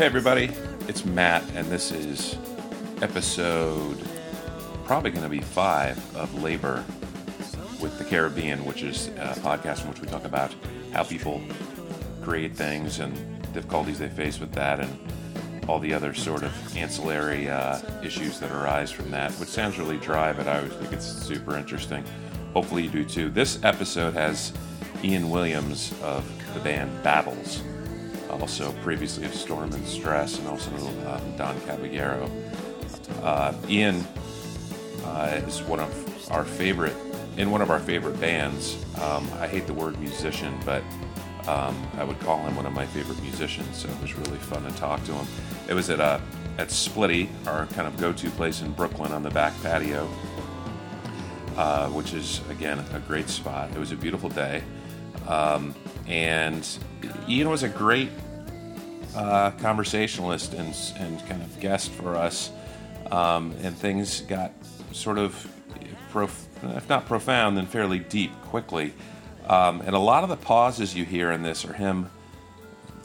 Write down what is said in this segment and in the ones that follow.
Hey, everybody, it's Matt, and this is episode probably going to be five of Labor with the Caribbean, which is a podcast in which we talk about how people create things and difficulties they face with that and all the other sort of ancillary uh, issues that arise from that, which sounds really dry, but I always think it's super interesting. Hopefully, you do too. This episode has Ian Williams of the band Battles, also previously of Storm and Stress, and also um, Don Caballero. Uh, Ian uh, is one of our favorite, in one of our favorite bands. Um, I hate the word musician, but um, I would call him one of my favorite musicians. So it was really fun to talk to him. It was at uh, at Splitty, our kind of go-to place in Brooklyn on the back patio, uh, which is again a great spot. It was a beautiful day, um, and Ian was a great uh, conversationalist and and kind of guest for us, um, and things got sort of, prof- if not profound, then fairly deep quickly. Um, and a lot of the pauses you hear in this are him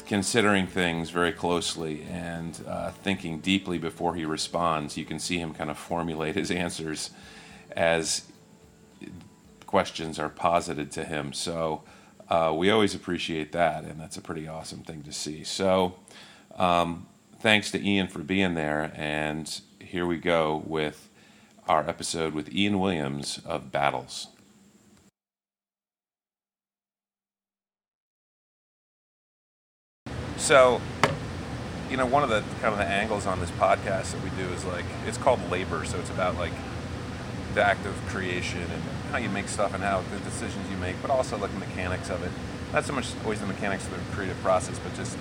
considering things very closely and uh, thinking deeply before he responds. You can see him kind of formulate his answers as questions are posited to him. So uh, we always appreciate that, and that's a pretty awesome thing to see. So um, thanks to Ian for being there, and here we go with our episode with Ian Williams of Battles. So, you know, one of the kind of the angles on this podcast that we do is like it's called labor, so it's about like the act of creation and how you make stuff and how the decisions you make, but also like the mechanics of it. Not so much always the mechanics of the creative process, but just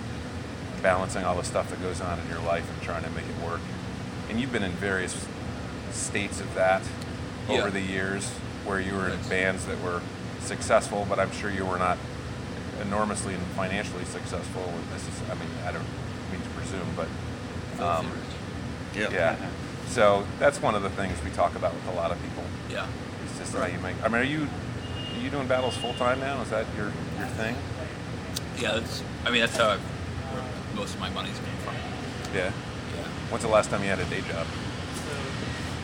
balancing all the stuff that goes on in your life and trying to make it work. And you've been in various states of that over Yeah. the years where you were in Right. bands that were successful, but I'm sure you were not enormously and financially successful. And this is, I mean, I don't mean to presume, but um, yeah. So that's one of the things we talk about with a lot of people. Yeah. It's just how you make. I mean, are you are you doing battles full time now? Is that your your thing? Yeah, that's, I mean, that's how I've, where most of my money's come from. Yeah. Yeah. When's the last time you had a day job?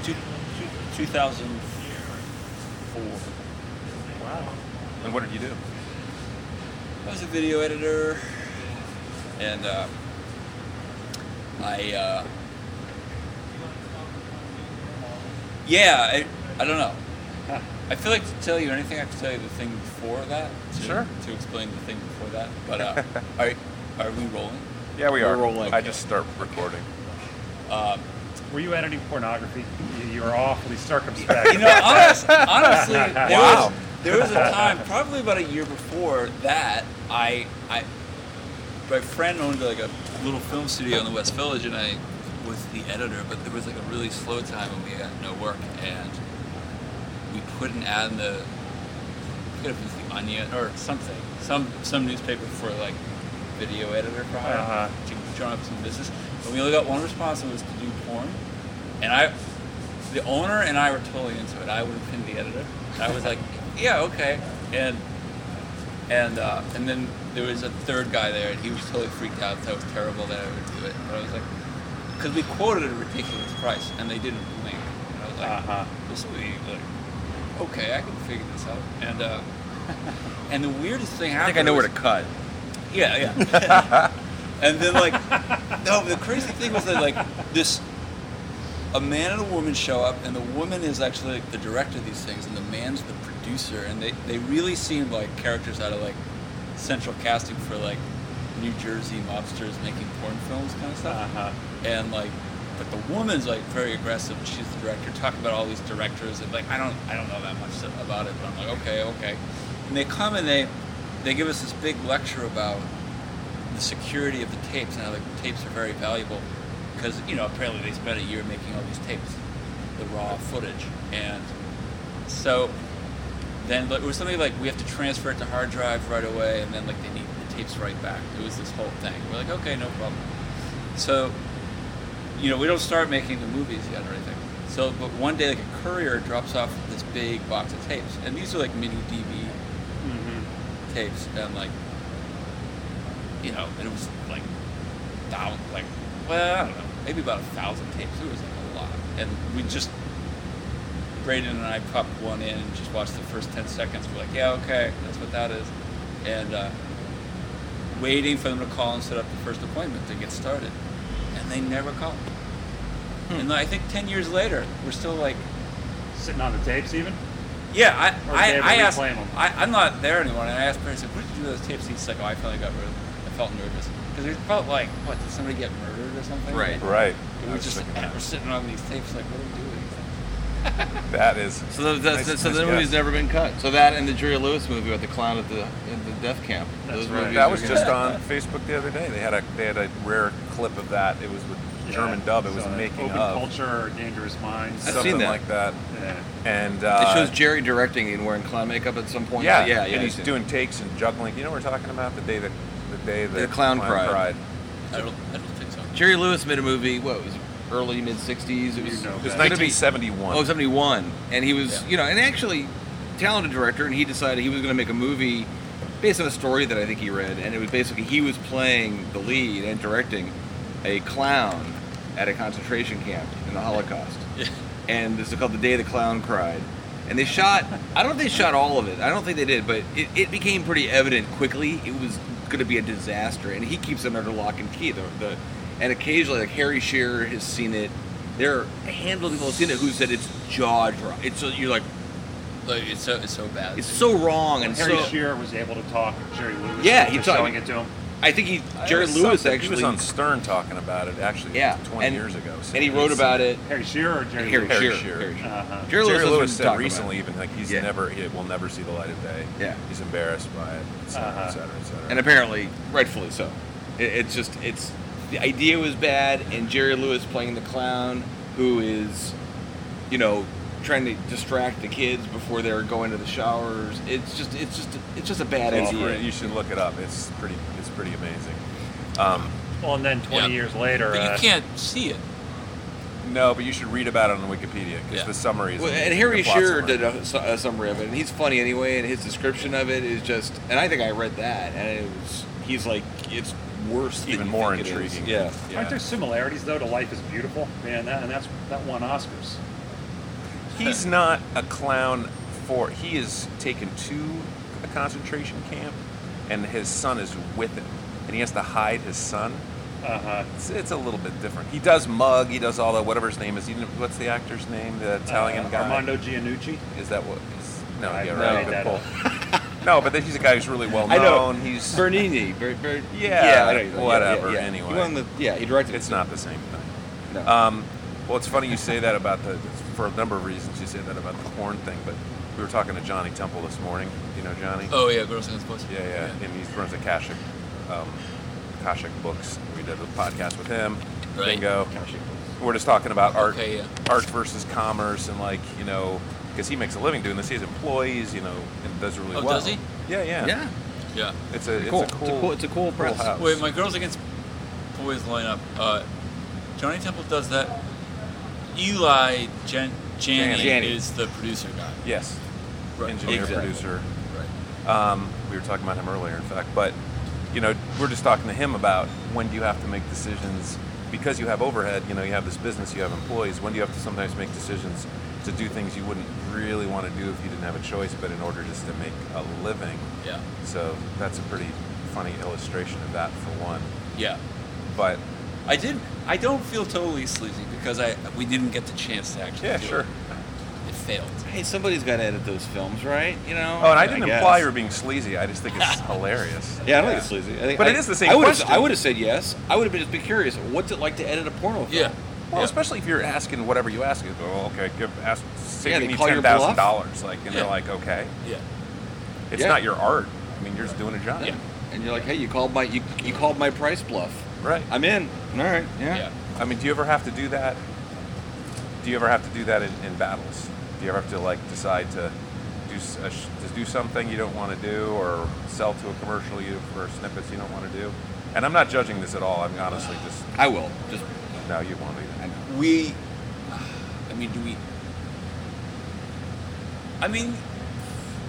Two, two, 2004. Wow. And what did you do? I was a video editor, and uh, I, uh, yeah, I, I don't know. I feel like to tell you anything, I have to tell you the thing before that. To, Sure. To explain the thing before that. But uh, are, are we rolling? Yeah, we We're are. rolling. I just start recording. Um, Were you editing pornography? You, you were awfully circumspect. You know, honest, honestly, there, Wow. was, there was a time, probably about a year before that, I, I, my friend owned like a little film studio in the West Village, and I was the editor. But there was like a really slow time when we had no work, and we put an ad in the, forget if it the Onion or something, some some newspaper for like video editor for hire Uh-huh. to drum up some business. And we only got one response, and it was to do porn. And I, the owner and I were totally into it. I would have been the editor. I was like, yeah, okay. And and uh, and then there was a third guy there, and he was totally freaked out that it was terrible that I would do it. But I was like, because we quoted a ridiculous price, and they didn't blink. And I was like, Uh-huh. this will be like, okay, I can figure this out. And uh, and the weirdest thing I think I know where to cut. yeah, yeah. and then like, no, the crazy thing was that like this, a man and a woman show up, and the woman is actually like the director of these things, and the man's the producer, and they they really seem like characters out of like central casting for like New Jersey mobsters making porn films kind of stuff, Uh-huh. and like. But the woman's like very aggressive. She's the director. Talking about all these directors, and like I don't, I don't know that much about it. But I'm like, okay, okay. And they come and they, they give us this big lecture about the security of the tapes and how the tapes are very valuable because you know apparently they spent a year making all these tapes, the raw footage, and so then it was something like we have to transfer it to hard drive right away, and then like they need the tapes right back. It was this whole thing. We're like, okay, no problem. So you know we don't start making the movies yet or anything. So but one day like a courier drops off this big box of tapes, and these are like mini DV Mm-hmm. tapes and like you know and it was like thousand, like, well, I don't know, maybe about a thousand tapes. It was like a lot, and we just Braden and I popped one in and just watched the first ten seconds. We're like, yeah, okay, that's what that is, and uh, waiting for them to call and set up the first appointment to get started, and they never called. Hmm. And I think ten years later, we're still like, Sitting on the tapes even? yeah, I, I, I asked. Them? I, I'm not there anymore, and I asked Barry, I said, what did you do with those tapes? He's like, oh, I finally got rid of them. I felt nervous. Because we felt like, what, did somebody get murdered or something? Right. Right. And we was just, thinking that. we're sitting on these tapes like, what are we doing? That is. So the, the, Nice- so nice the movie's guess. never been cut. So that and the Jerry Lewis movie with the clown at the at the death camp. That's Those right. That was gonna- just on Facebook the other day. They had a they had a rare clip of that. It was with German dub. It was making Open of Culture or Dangerous Minds. I've something seen that. like that. Yeah. And It uh, shows Jerry directing and wearing clown makeup at some point. yeah, yeah, yeah. and he's seen doing takes and juggling. You know what we're talking about? The day that the day that The clown cried. I don't, I don't think so. Jerry Lewis made a movie. What was it, early mid '60s? It was You know It was Gonna be- 1971. Oh, 71. And he was, Yeah. you know, and actually talented director, and he decided he was going to make a movie based on a story that I think he read, and it was basically he was playing the lead and directing a clown at a concentration camp in the Holocaust. Yeah. And this is called The Day the Clown Cried. And they shot, I don't think they shot all of it. I don't think they did, but it, it became pretty evident quickly it was going to be a disaster. And he keeps it under lock and key. The, the, and occasionally, like Harry Shearer has seen it. There are a handful of people who've seen it who said it's jaw drop. It's you're like Like, it's so, it's so bad. it's so wrong and Harry so. Shearer was able to talk Jerry Lewis. Yeah, into he talked- selling it to him. I think he Jerry Lewis something- actually He was on Stern talking about it actually yeah 20 and, years ago. and he wrote about it. Harry Shearer or Jerry Harry, Lewis? Shearer. Shearer. Harry Shearer. Uh-huh. Jerry, Jerry Lewis, Lewis said recently even like he's Yeah. never he will never see the light of day. Yeah. He's embarrassed by it, et cetera, Uh-huh. et cetera, et cetera. and apparently rightfully so. It, it's just it's the idea was bad, and Jerry Lewis playing the clown who is, you know, trying to distract the kids before they're going to the showers. It's just it's just it's just a bad It's idea. pretty- you should look it up. It's pretty it's pretty amazing. Um, Well, and then 20 Yeah. years later, But uh, you can't see it. no, but you should read about it on Wikipedia because Yeah. the summary is. Well, and Harry Shearer did a, a summary of it, and he's funny anyway. And his description of it is just, and I think I read that, and it was, he's like, it's worse, even you more think it is. intriguing. Yeah, aren't there similarities though to Life is Beautiful? Man, that, and that's that won Oscars. He's not a clown for. He is taken to a concentration camp, and his son is with him, and he has to hide his son. Uh huh. It's, it's a little bit different. He does mug. He does all that. Whatever his name is. He, what's the actor's name? The Italian uh, guy. Armando Giannucci. Is that what? Is, no, I yeah, made right. that Good up. pull. no, but he's a guy who's really well I know. known. He's. Bernini, Ber, Ber, Yeah, I know whatever, Yeah, yeah. anyway. he won the, yeah, he directed. It's it. not the same thing. No. Um, well, it's funny you say that about the, for a number of reasons. You say that about the porn thing, but we were talking to Johnny Temple this morning. You know Johnny? Oh yeah, Girls Against Boys. Yeah, yeah. And he runs Akashic, um, Akashic Books. We did a podcast with him. Right. Bingo. We're just talking about art, Okay, yeah. art versus commerce, and like you know, because he makes a living doing this. He has employees, you know, and does really well. Oh, well. does he? Yeah, yeah. yeah, Yeah. It's a, it's cool. a cool. It's a cool press. house. Wait, my Girls Against Boys lineup. Uh, Johnny Temple does that. Eli Jan- Janney, Janney. is the producer guy. Yes. Right. Engineer, Exactly. producer. Right. Um, we were talking about him earlier, in fact. But you know, we're just talking to him about when do you have to make decisions because you have overhead. You know, you have this business, you have employees. When do you have to sometimes make decisions to do things you wouldn't really want to do if you didn't have a choice, but in order just to make a living. Yeah. So that's a pretty funny illustration of that for one. Yeah. But I did. I don't feel totally sleazy because I we didn't get the chance to actually. yeah, do sure. It. it failed. Hey, somebody's got to edit those films, right? You know. Oh, and I didn't guess. imply you were being sleazy. I just think it's hilarious. Yeah, I don't think it's sleazy. I think, But I, it is the same I would've- question. I would have said yes. I would have been just been curious. What's it like to edit a porno film? Yeah. Well, Yeah. especially if you're asking whatever you ask, you go, oh, okay, give, ask, say yeah, me ten thousand dollars, like, and Yeah. they're like, okay, Yeah. it's Yeah. not your art. I mean, you're just doing a job. Yeah. And you're like, hey, you called my you, you called my price bluff. Right. I'm in. All right. Yeah. Yeah. I mean, do you ever have to do that? Do you ever have to do that in, in battles? Do you ever have to like decide to do a to do something you don't want to do, or sell to a commercial you for snippets you don't want to do? And I'm not judging this at all. I'm honestly just I will. Just no, you won't either. We. I mean, do we? I mean,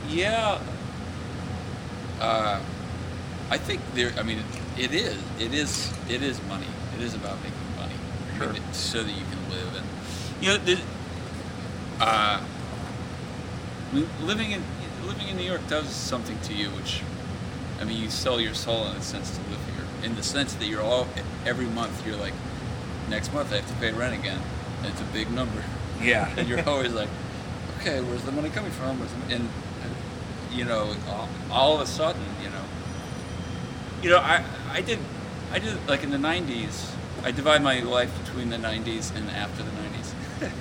yeah. Uh, I think there. I mean, it is. It is. It is money. It is about making money, I Sure. mean, so that you can live. And you know, the, uh, living in living in New York does something to you, which I mean, you sell your soul in a sense to live here. In the sense that you're all every month you're like, next month I have to pay rent again, and it's a big number, Yeah. and you're always like, okay, where's the money coming from? Where's the, and, and you know, all, all of a sudden, you know, you know, I I did I did like in the '90s. I divide my life between the '90s and after the '90s.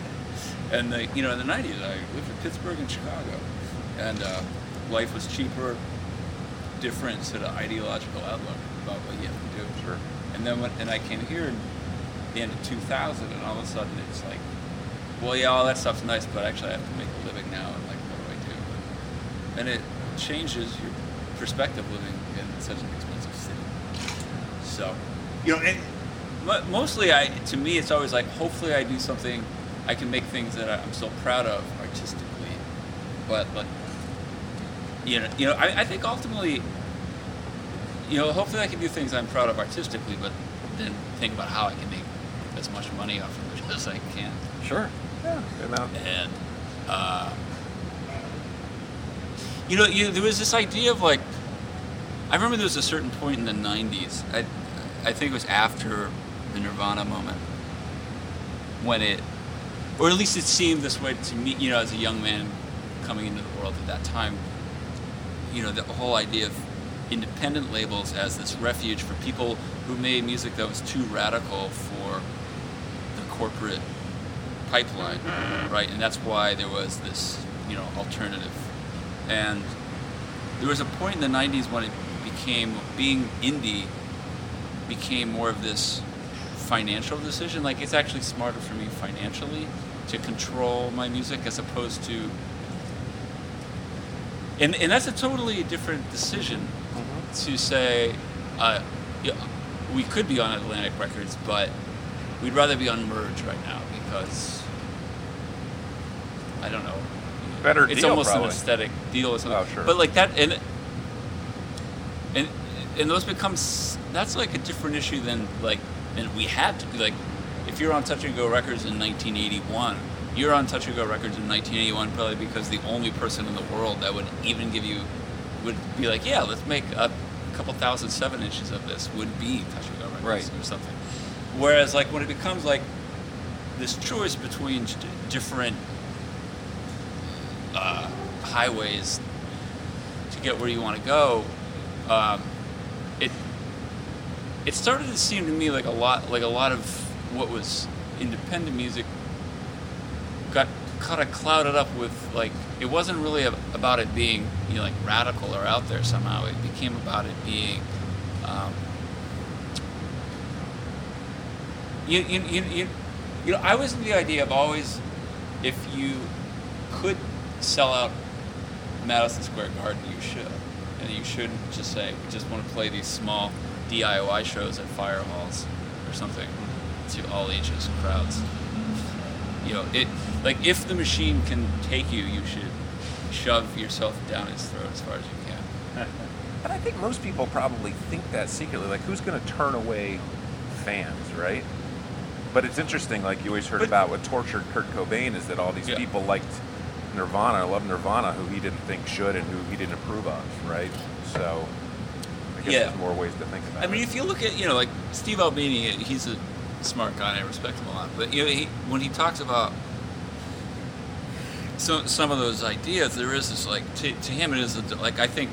and the, you know, in the '90s, I lived in Pittsburgh and Chicago, and uh, life was cheaper, different sort of ideological outlook about what you have to do. Sure. And then when and I came here in the end of 2000, and all of a sudden it's like, well, yeah, all that stuff's nice, but actually I have to make a living now, and like, what do I do? And it changes your perspective living in such an expensive city. So, you know, and mo- mostly, I to me, it's always like, hopefully, I do something, I can make things that I'm so proud of artistically, but but you know, you know, I, I think ultimately, you know, hopefully, I can do things I'm proud of artistically, but then think about how I can as much money off of it as I can Sure. Yeah. And now, and uh, you know, you, there was this idea of like, I remember there was a certain point in the '90s. I, I think it was after the Nirvana moment when it, or at least it seemed this way to me. You know, as a young man coming into the world at that time, you know, the whole idea of independent labels as this refuge for people who made music that was too radical for the corporate pipeline, right? And that's why there was this, you know, alternative. And there was a point in the 90s when it became, being indie became more of this financial decision. Like, it's actually smarter for me financially to control my music as opposed to. And, and that's a totally different decision to say, uh, yeah, we could be on Atlantic Records, but we'd rather be on Merge right now because I don't know. Better It's deal, almost probably. an aesthetic deal or something. Oh, sure. But like that, and and and those becomes that's like a different issue than like and we had to be like if you're on Touch and Go Records in 1981. You're on Touch and Go Records in 1981 probably because the only person in the world that would even give you would be like, yeah, let's make a couple thousand seven inches of this would be Touch and Go Records Right. or something. Whereas like when it becomes like this choice between d- different uh, highways to get where you want to go, um, it it started to seem to me like a lot like a lot of what was independent music got kind of clouded up with like it wasn't really a, about it being you know like radical or out there somehow. It became about it being um, you, you, you, you, you know, I was in the idea of always, if you could sell out Madison Square Garden, you should. And you shouldn't just say, we just want to play these small DIY shows at fire halls or something to all ages and crowds. You know, it like if the machine can take you, you should shove yourself down its throat as far as you can. and I think most people probably think that secretly. Like, who's going to turn away fans, right? But it's interesting, like you always heard But- about what tortured Kurt Cobain is that all these Yeah. people liked Nirvana, loved Nirvana, who he didn't think should and who he didn't approve of, right? So, I guess Yeah. there's more ways to think about it. I mean, if you look at you know like Steve Albini, he's a smart guy and I respect him a lot. But you know, he, when he talks about so, some of those ideas, there is this like to, to him it is a, like I think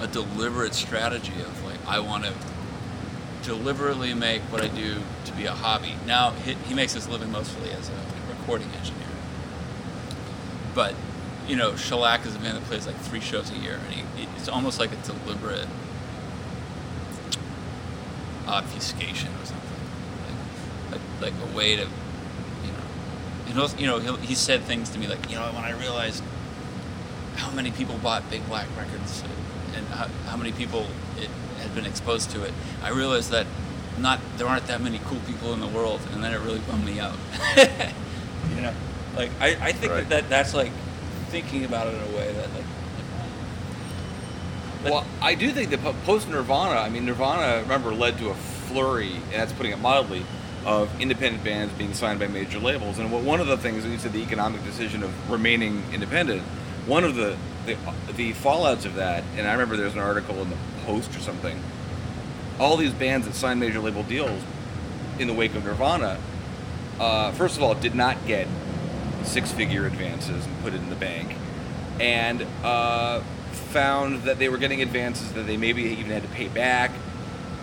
a deliberate strategy of like I want to deliberately make what I do to be a hobby. Now he, he makes his living mostly as a recording engineer, but you know, Shellac is a band that plays like three shows a year, and he, it's almost like a deliberate obfuscation or something, like, like, like a way to, you know, and you know, he'll, he said things to me like, you know, when I realized how many people bought Big Black records and how, how many people it had been exposed to it, I realized that not there aren't that many cool people in the world, and then it really bummed me out. you know, like I, I think Right. that, that that's like thinking about it in a way that like. Well, I do think that post Nirvana, I mean, Nirvana, remember, led to a flurry, and that's putting it mildly, of independent bands being signed by major labels. And what one of the things, you said the economic decision of remaining independent, one of the, the the fallouts of that, and I remember there's an article in the Post or something. All these bands that signed major label deals in the wake of Nirvana, uh, first of all, did not get six-figure advances and put it in the bank, and uh, found that they were getting advances that they maybe even had to pay back,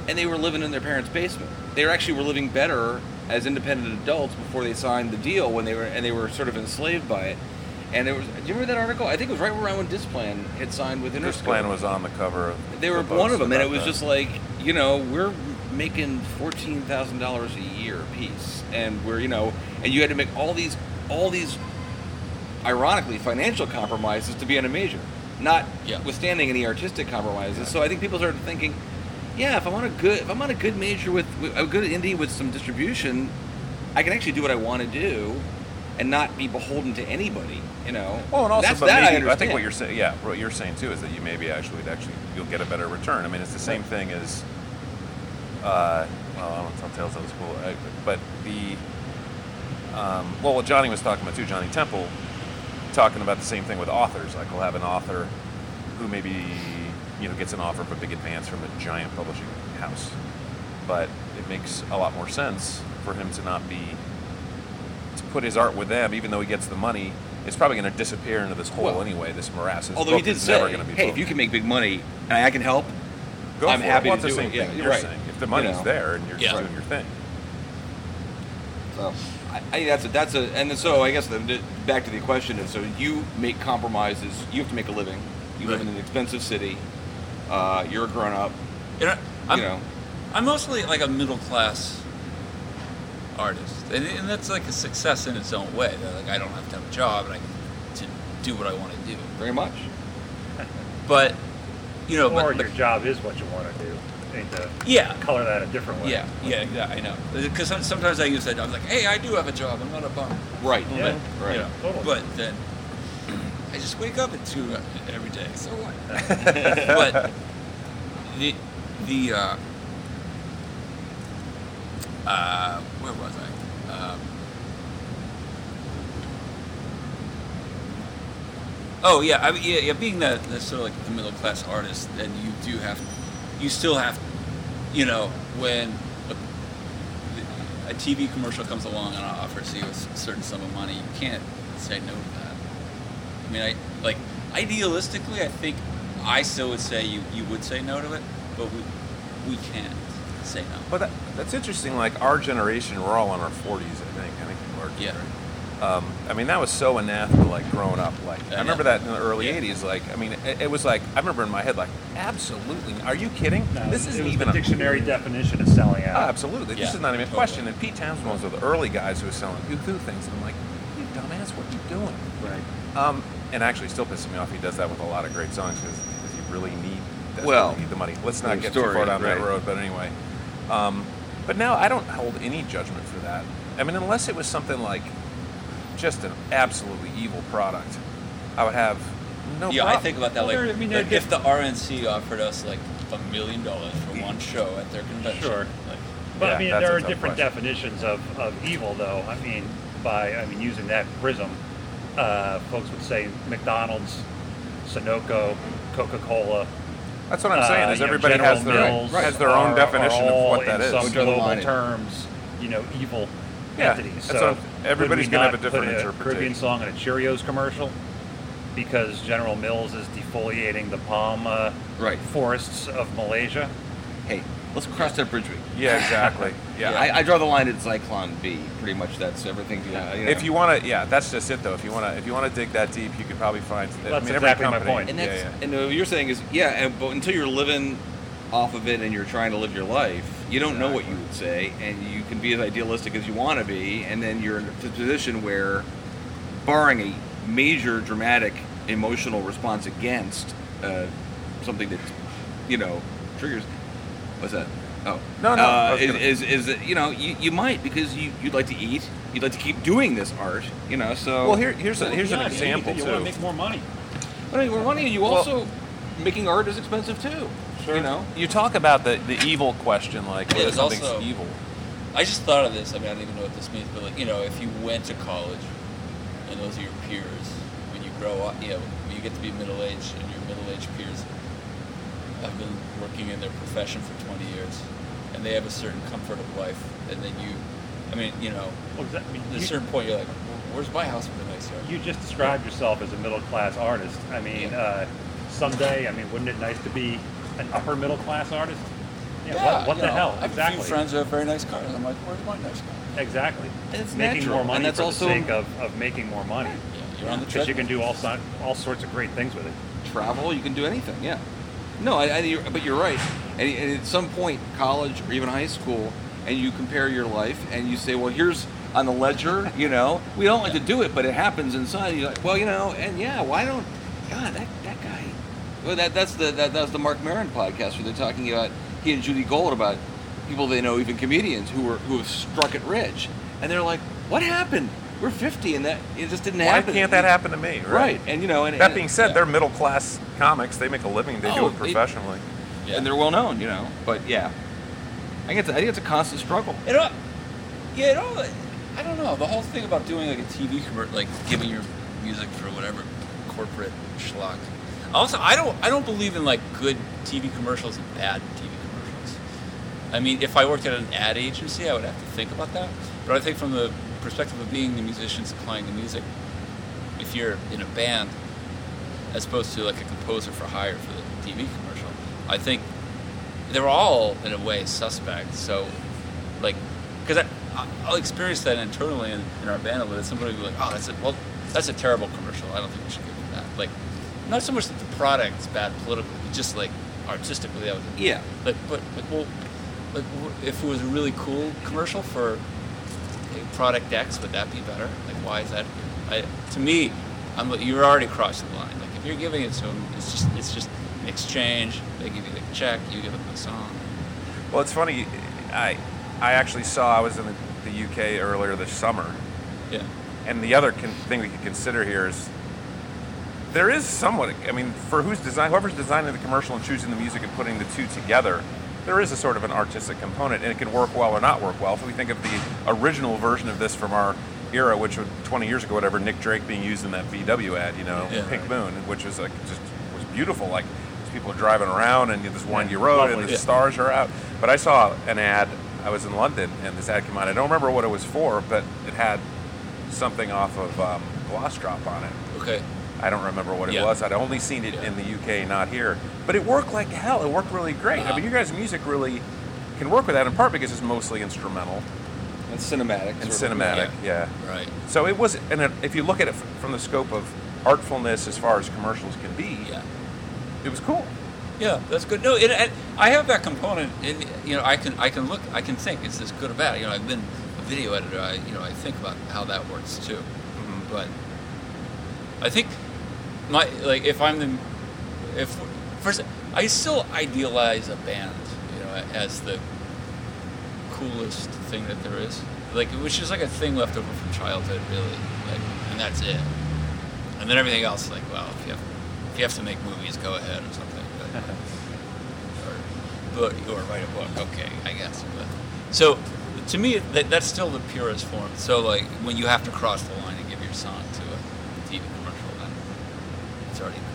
and they were living in their parents' basement. They actually were living better as independent adults before they signed the deal when they were and they were sort of enslaved by it. And there was, do you remember that article? I think it was right around when Displan had signed with This Interscope. plan was on the cover of. They were the one of them, and it was that. just like, you know, we're making fourteen thousand dollars a year a piece, and we're, you know, and you had to make all these, all these, ironically, financial compromises to be in a major, not Yeah. withstanding any artistic compromises. So I think people started thinking, yeah, if I'm on a good, if I'm on a good major with, with a good indie with some distribution, I can actually do what I want to do, and not be beholden to anybody. You know. Well, and also, That's, but that I, maybe, I, understand. think what you're saying, yeah, what you're saying too is that you maybe actually, actually, you'll get a better return. I mean, it's the same thing as, uh, well, I don't tell tales of the school, but the, um, well, what Johnny was talking about too, Johnny Temple, talking about the same thing with authors. Like, we'll have an author who maybe, you know, gets an offer of a big advance from a giant publishing house, but it makes a lot more sense for him to not be put his art with them, even though he gets the money, it's probably going to disappear into this hole Well, anyway. This morass. This Although he did is say, never going to be. "Hey, if you can make big money and I can help, go I'm for happy it. To the do same it. Yeah, thing you're you're right. saying. If the You money's know. there and you're Yeah. doing your thing, So I, I think that's a, that's a and so I guess the, back to the question is so you make compromises. You have to make a living. You live in an expensive city. Uh, you're a grown up. You know, I'm, you know. I'm mostly like a middle class artist, and, and that's like a success in its own way. That, like I don't have to have a job, and I get to do what I want to do. Very much. But you know, or but, but your job is what you want to do. To yeah, color that a different way. yeah, yeah, yeah. I know because sometimes I use that. I'm like, hey, I do have a job. I'm not a bum. Right. Yeah. But, Right. you know, Totally. but then I just wake up at two every day. So what? but the the uh, uh, where was I? Um, oh yeah, I mean, yeah, yeah. Being that, that sort of like the middle class artist, then you do have, you still have, you know, when a, a TV commercial comes along and offers you a certain sum of money, you can't say no to that. I mean, I like idealistically, I think I still would say you you would say no to it, but we we can't say no. but that, that's interesting. Like our generation, we're all in our 40s, I think. I think we're Yeah. Um, I mean, that was so anathema, like growing up. Like I I remember know. that in the early Yeah. '80s. Like I mean, it, it was like I remember in my head, like absolutely. Are you kidding? No, this isn't was even the a dictionary definition of selling Oh, out. absolutely. Yeah, this is not even a totally. question. And Pete Townshend was one of the early guys who was selling Uku things. And I'm like, you dumbass, what are you doing? Right. Um, and actually, still pisses me off. He does that with a lot of great songs because you really need Well, need the money. Let's not get story, too far down that road. But anyway, um, but now I don't hold any judgment for that. I mean, unless it was something like just an absolutely evil product, I would have no. yeah, I think about that. Well, Like, there- I mean, like if the RNC offered us like a million dollars for one show at their convention, Sure. like, But Yeah, I mean, there are different question. definitions of, of evil, though. I mean, by I mean using that prism, uh, folks would say McDonald's, Sunoco, Coca-Cola. That's what I'm saying. uh, Is you know, everybody General has their Mills has their are- own definition are of all what that in is. Some Which global terms, you know, evil Yeah, entities. that's So what everybody's gonna have a not different put a interpretation. Caribbean song in a Cheerios commercial because General Mills is defoliating the palm uh, Right. forests of Malaysia. Hey, let's cross that bridge. we- Yeah, exactly. Yeah. I, I draw the line at Zyklon B. Pretty much that's everything. Yeah. you know. If you want to, yeah, that's just it though. If you want to, if you want to dig that deep, you could probably find. I That's mean, exactly my every company, point. And that's yeah. and what you're saying is yeah, and, but until you're living off of it and you're trying to live your life, you don't know what you would say, and you can be as idealistic as you want to be, and then you're in a position where, barring a major dramatic emotional response against uh, something that you know triggers. What's that? Oh No, no, Uh, is, gonna- is is that you know you, you might because you you'd like to eat, you'd like to keep doing this art, you know. So Well, here, here's a, here's Yeah, an you- example you, too. want to make more money. But I mean, we're running. You Well- also making art is expensive too. Sure. You know, you talk about the, the evil question, like Yeah, whether something's also- evil. I just thought of this. I mean, I don't even know what this means, but like, you know, if you went to college and those are your peers, when you grow up, you know, you get to be middle aged and your middle aged peers have been working in their profession for 20 years and they have a certain comfort of life, and then you, I mean, you know, Well, that- I mean, at a certain point you're like, where's my house with a nice yard? You just described yourself as a middle class artist. I mean, Yeah. uh, someday, I mean, wouldn't it nice to be an upper middle class artist? Yeah, Yeah, what, what the know, hell? I have exactly. a few friends who have very nice cars. I'm like, where's my nice car? Exactly. And it's making natural, more and money that's for also- the sake of, of making more money. Yeah, you're on the Because you can do all si- all sorts of great things with it. travel. You can do anything. Yeah. No, I, I, you're- but you're right. And, and at some point, college or even high school, and you compare your life, and you say, well, here's on the ledger. You know, we don't like to do it, but it happens inside. You're like, well, you know, and yeah, why don't? God, that that guy. Well, that that's the that, that's the Marc Maron podcast where they're talking about he and Judy Gold about people they know, even comedians who were who have struck it rich, and they're like, what happened? We're 50, and that it just didn't Why happen. Why can't that happen to me? Right. Right, and you know, and That and- being said, yeah. they're middle class comics. They make a living. They do Oh, it they- professionally. Yeah. and they're well known, you know. But yeah, I think it's, I think it's a constant struggle. It all, yeah, it all, I don't know. The whole thing about doing like a TV commercial, like giving your music for whatever corporate schlock. Also, I don't, I don't believe in like good TV commercials and bad TV commercials. I mean, if I worked at an ad agency, I would have to think about that. But I think from the perspective of being the musician supplying the music, if you're in a band, as opposed to like a composer for hire for the TV commercial, I think they're all in a way suspect. So, like, because I, I- I'll experience that internally in, in our band. a little bit. somebody will be like, "Oh, that's a well, that's a terrible commercial. I don't think we should give it that." Like, not so much that the product's bad politically, but just like artistically, that was Yeah. like, but like, well, like, if it was a really cool commercial for product X, would that be better? Like, why is that? I, to me, I'm you're already crossing the line. Like, if you're giving it to them, it's just it's just an exchange. They give you the check, you give them the song. Well, it's funny. I I actually saw. I was in the, the UK earlier this summer, Yeah. and the other con- thing we could consider here is there is somewhat. I mean, for who's design, whoever's designing the commercial and choosing the music and putting the two together, there is a sort of an artistic component, and it can work well or not work well. If we think of the original version of this from our era, which was 20 years ago, whatever, Nick Drake being used in that VW ad, you know, Yeah. Pink Moon, which was like just was beautiful. Like these people are driving around and you this windy road, lovely. and the Yeah. stars are out. But I saw an ad. I was in London, and this ad came out. I don't remember what it was for, but it had something off of um, Gloss Drop on it. Okay. I don't remember what it Yeah. was. I'd only seen it Yeah. in the UK, not here. But it worked like hell. It worked really great. I Uh-huh. mean, you guys' music really can work with that in part because it's mostly instrumental And cinematic. and cinematic. Yeah. Right. So it was, and if you look at it from the scope of artfulness as far as commercials can be, Yeah. it was cool. Yeah, that's good. No, it, and I have that component. In, you know, I can I can look, I can think, is this good or bad? You know, I've been a video editor. I you know I think about how that works too. But I think my like if I'm the if first I still idealize a band, you know, as the coolest thing that there is. Like which is like a thing left over from childhood, really. Like, and that's it. And then everything else, like, well, if you have if you have to make movies, go ahead or something. But, or, book, or write a book, okay, I guess. But, so to me, that, that's still the purest form. So like when you have to cross the line and give your song to a TV commercial, then it's already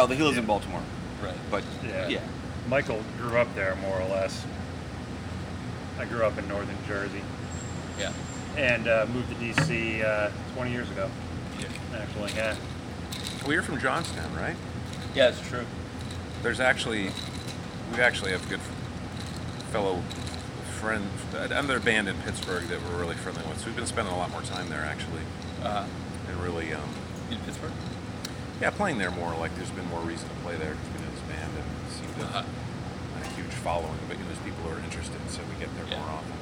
Oh, the he lives in Baltimore, Right. but Yeah. yeah. Michael grew up there more or less. I grew up in northern Jersey Yeah. and uh, moved to DC uh, 20 years ago. Yeah. Actually, yeah. Well, you're from Johnstown, right? Yeah, it's true. There's actually, we actually have good fellow friends, another band in Pittsburgh that we're really friendly with. So we've been spending a lot more time there actually, Uh, and really, um, in Pittsburgh. Yeah, playing there more. Like there's been more reason to play there because we know this band and seem to Uh-huh. have a huge following. But you know, there's people who are interested, so we get there Yeah. more often.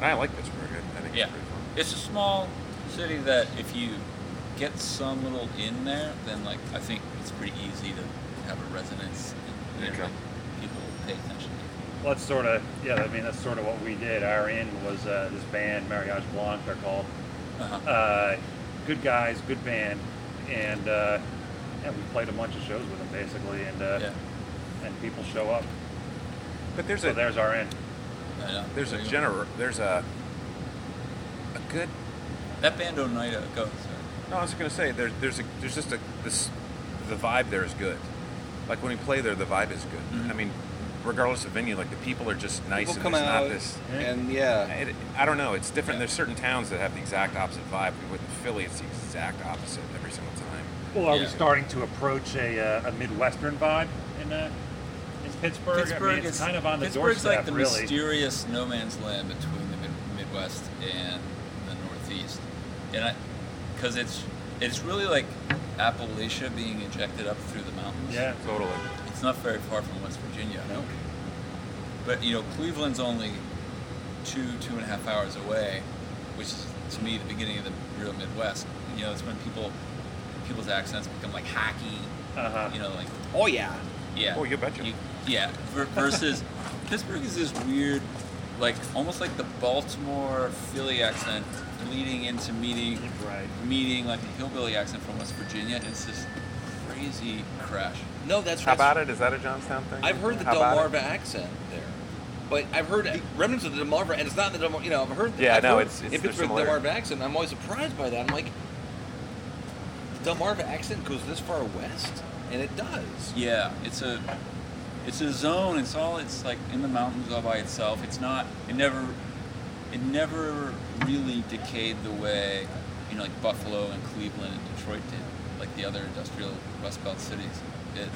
And I like Pittsburgh. I, I think Yeah. it's pretty fun. It's a small city that if you get some little in there, then like I think it's pretty easy to have a resonance and you know, Okay. like, people pay attention. Well, that's sort of, yeah, I mean, that's sort of what we did. Our in was uh, this band, Mariage Blanc, they're called. Uh-huh. Uh, good guys, good band. And uh, yeah, we played a bunch of shows with them basically, and uh, yeah. and people show up. But there's So a there's our end. I there's a There you go. gener there's a a good That band Oneida goes. No, I was gonna say there's there's a there's just a this the vibe there is good. Like when we play there, the vibe is good. Mhm. I mean, regardless of venue, like the people are just nice People and come there's out not this. and yeah. It, I don't know. It's different. Yeah. There's certain towns that have the exact opposite vibe. With Philly, it's the exact opposite every single time. Well, are we starting to approach a, uh, a Midwestern vibe in, uh, in Pittsburgh? Pittsburgh I mean, it's is kind of on the Pittsburgh's doorstep, like the really. mysterious no man's land between the mid- Midwest and the Northeast, and I, because it's it's really like Appalachia being ejected up through the mountains. Yeah. Totally. it's not very far from West Virginia. No. But you know, Cleveland's only two two and a half hours away, which is to me the beginning of the real Midwest. You know, it's when people people's accents become like hacky. Uh-huh. You know, like Oh yeah. yeah. Oh, you betcha. yeah. Versus Pittsburgh is this weird, like almost like the Baltimore Philly accent bleeding into meeting Right. meeting like a hillbilly accent from West Virginia. It's this crazy crash. No, that's How that's- about it? Is that a Johnstown thing? I've heard the How Delmarva accent there, but I've heard remnants of the Delmarva, and it's not the Delmarva. You know, I've heard. Yeah, I've no, heard it's- it's- in Pittsburgh similar. Delmarva accent. I'm always surprised by that. I'm like, the Delmarva accent goes this far west, and it does. Yeah, it's a it's a zone. It's all it's like in the mountains all by itself. It's not. It never it never really decayed the way you know like Buffalo and Cleveland and Detroit did, like the other industrial Rust Belt cities. It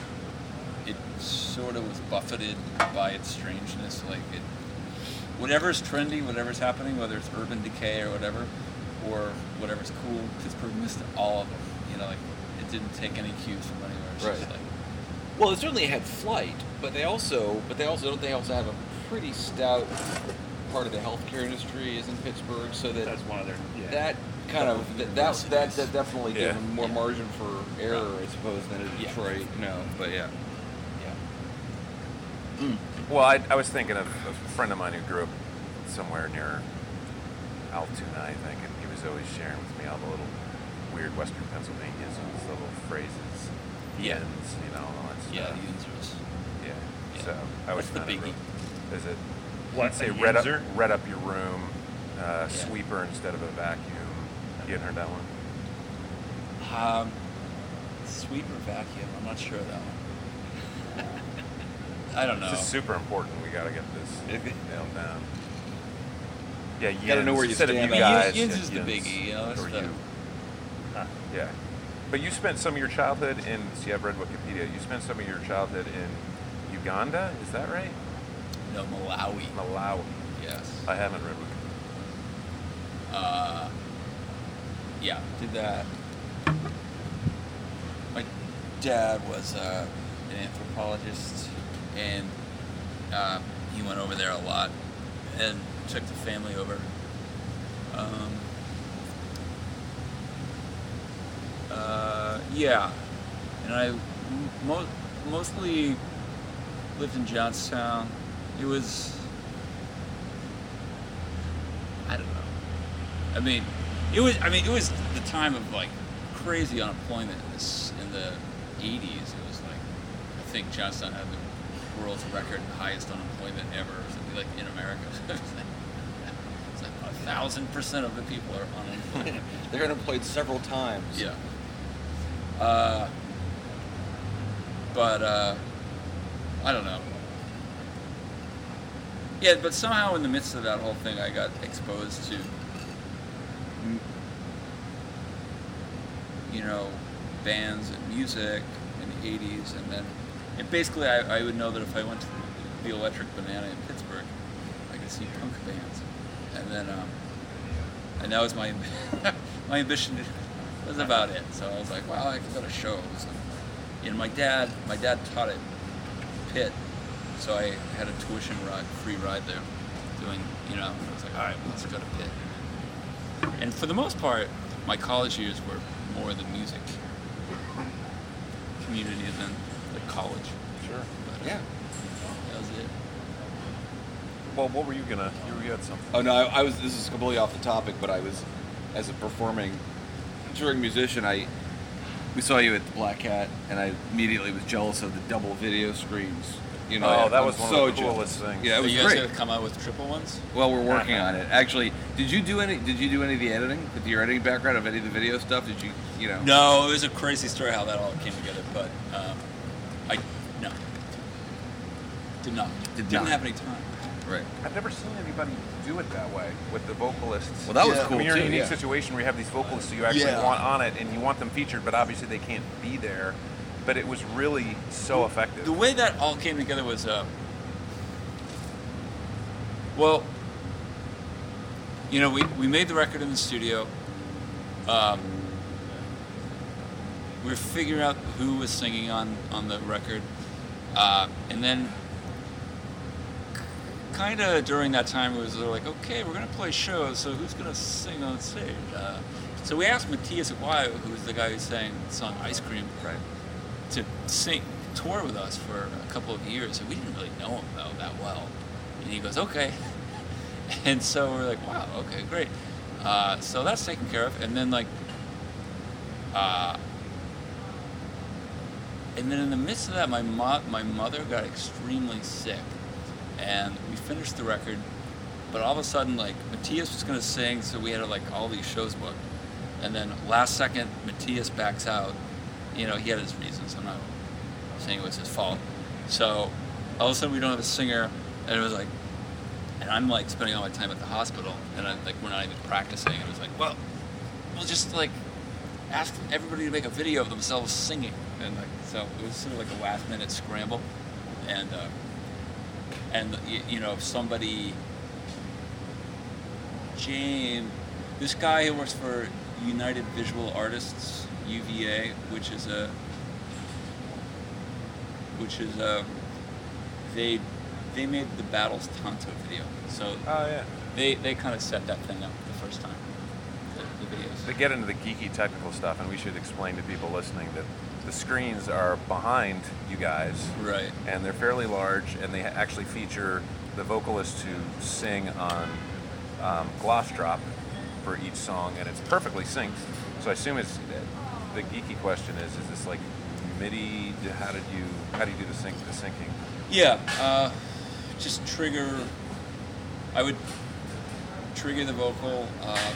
it sort of was buffeted by its strangeness. Like it, whatever's trendy, whatever's happening, whether it's urban decay or whatever, or whatever's cool, Pittsburgh missed all of it. You know, like it didn't take any cues from anywhere. It's just Right. like Well, it certainly had flight, but they also, but they also don't they also have a pretty stout part of the healthcare industry is in Pittsburgh, so that That's one of their. Yeah. that kind of that that, that, that definitely Yeah. gave them more Yeah. margin for error, I suppose, than in Yeah. Detroit. No, but yeah, yeah. Hmm. Well, I, I was thinking of a friend of mine who grew up somewhere near Altoona, I think, and he was always sharing with me all the little weird Western Pennsylvaniaisms, the little phrases, Yeah. yens, you know, all that Yeah, stuff. the Yinzers. Yeah. Yeah. So I was the biggie? Is it What, say red up, red up your room, uh, Yeah. sweeper instead of a vacuum? You hadn't heard that one? Um, sweep or vacuum? I'm not sure of that one. I don't know. This is super important. We got to get this nailed down. Yeah, you Gotta know where you instead of stand you on I mean, guys. Yins yeah, is the biggie, you know, that's or the- you. Huh. Yeah, but you spent some of your childhood in. See, I've read Wikipedia. You spent some of your childhood in Uganda. Is that right? No, Malawi. Malawi. Yes. I haven't read Wikipedia. Uh, yeah, did that. My dad was uh, an anthropologist, and uh, he went over there a lot, and took the family over. Um, uh, yeah, and I mo- mostly lived in Johnstown. It was I don't know. I mean, it was. I mean, it was the time of like crazy unemployment in this in the '80s. It was like I think Johnstown had the world's record highest unemployment ever, or something like in America. it's like it's like a thousand percent of the people are unemployed. They're unemployed several times. yeah. Uh, but uh, I don't know. Yeah, but somehow in the midst of that whole thing, I got exposed to, you know, bands and music in the '80s, and then, and basically, I, I would know that if I went to the Electric Banana in Pittsburgh, I could see punk bands, and then, um, and that was my my ambition. Was about it. So I was like, wow, I can go to shows. And, you know, my dad, my dad taught at Pitt, so I had a tuition ride, free ride there, doing, you know, I was like, all right, let's go to Pitt. And for the most part, my college years were more the music community than the college. Sure. But, uh, Yeah. that was it. Well, what were you gonna? You you had something. Oh no, I, I was. This is completely off the topic, but I was, as a performing, touring musician, I, we saw you at the Black Cat, and I immediately was jealous of the double video screens. You know, Oh, that I'm was one so of the jealous. coolest things. Yeah, it So was you guys great. gonna come out with triple ones? Well, we're working on it. Actually, did you do any? Did you do any of the editing with your editing background of any of the video stuff? Did you, you know? No, it was a crazy story how that all came together, but um, I no did not Did didn't not. have any time. Right. I've never seen anybody do it that way with the vocalists. Well, that was I cool mean, you're in a unique yeah. situation where you have these vocalists who you actually Yeah. want on it, and you want them featured, but obviously they can't be there. But it was really so effective. The way that all came together was, uh, well, you know, we, we made the record in the studio. Um, we were figuring out who was singing on, on the record. Uh, and then, kind of during that time, it was like, okay, we're going to play shows, so who's going to sing on stage? Uh, so we asked Matias Aguayo, who was the guy who sang the song Ice Cream, right. to sing tour with us for a couple of years and we didn't really know him though that well and he goes okay and so we're like wow okay great uh, so that's taken care of and then like uh, and then in the midst of that my mo- my mother got extremely sick and we finished the record but all of a sudden like Matias was to sing so we had like all these shows booked and then last second Matias backs out you know, he had his reasons. I'm not saying it was his fault. So all of a sudden we don't have a singer, and it was like, and I'm like spending all my time at the hospital, and I'm like, we're not even practicing. And it was like, well, we'll just like ask everybody to make a video of themselves singing, and like, so it was sort of like a last minute scramble, and uh, and you know somebody, James, this guy who works for United Visual Artists UVA, which is a which is a they they made the Battles Tonto video. So Oh yeah. they they kind of set that thing up the first time. The, the videos. To get into the geeky technical stuff, and we should explain to people listening that the screens are behind you guys, Right. and they're fairly large, and they actually feature the vocalists who sing on um, gloss drop for each song, and it's perfectly synced. So I assume it's the geeky question is: Is this like MIDI? How did you how do you do the sync the syncing? Yeah, uh, just trigger. I would trigger the vocal. Um,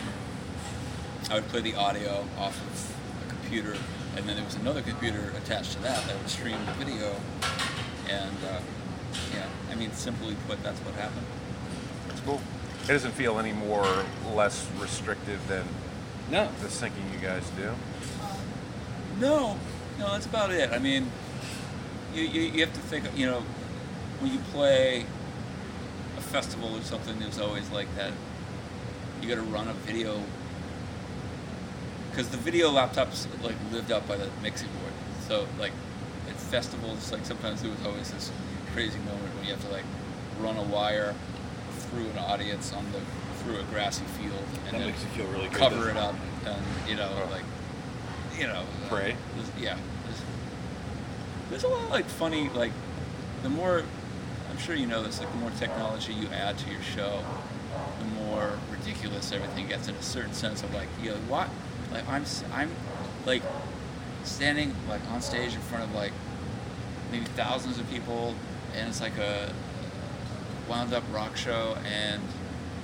I would play the audio off of a computer, and then there was another computer attached to that that would stream the video. And uh, yeah, I mean, simply put, that's what happened. It's cool. It doesn't feel any more or less restrictive than No. the syncing you guys do. No, no, that's about it. I mean, you, you, you have to think, you know, when you play a festival or something, there's always like that, you got to run a video. Because the video laptops like lived up by the mixing board. So like at festivals, like sometimes there was always this crazy moment when you have to like run a wire through an audience on the through a grassy field and That then makes you feel really cover doesn't it up and you know Oh. like you know uh, Pray? there's- yeah there's, there's a lot of like funny like the more i'm sure you know this like the more technology you add to your show the more ridiculous everything gets in a certain sense of like you know what like i'm s- i'm like standing like on stage in front of like maybe thousands of people and it's like a wound up rock show and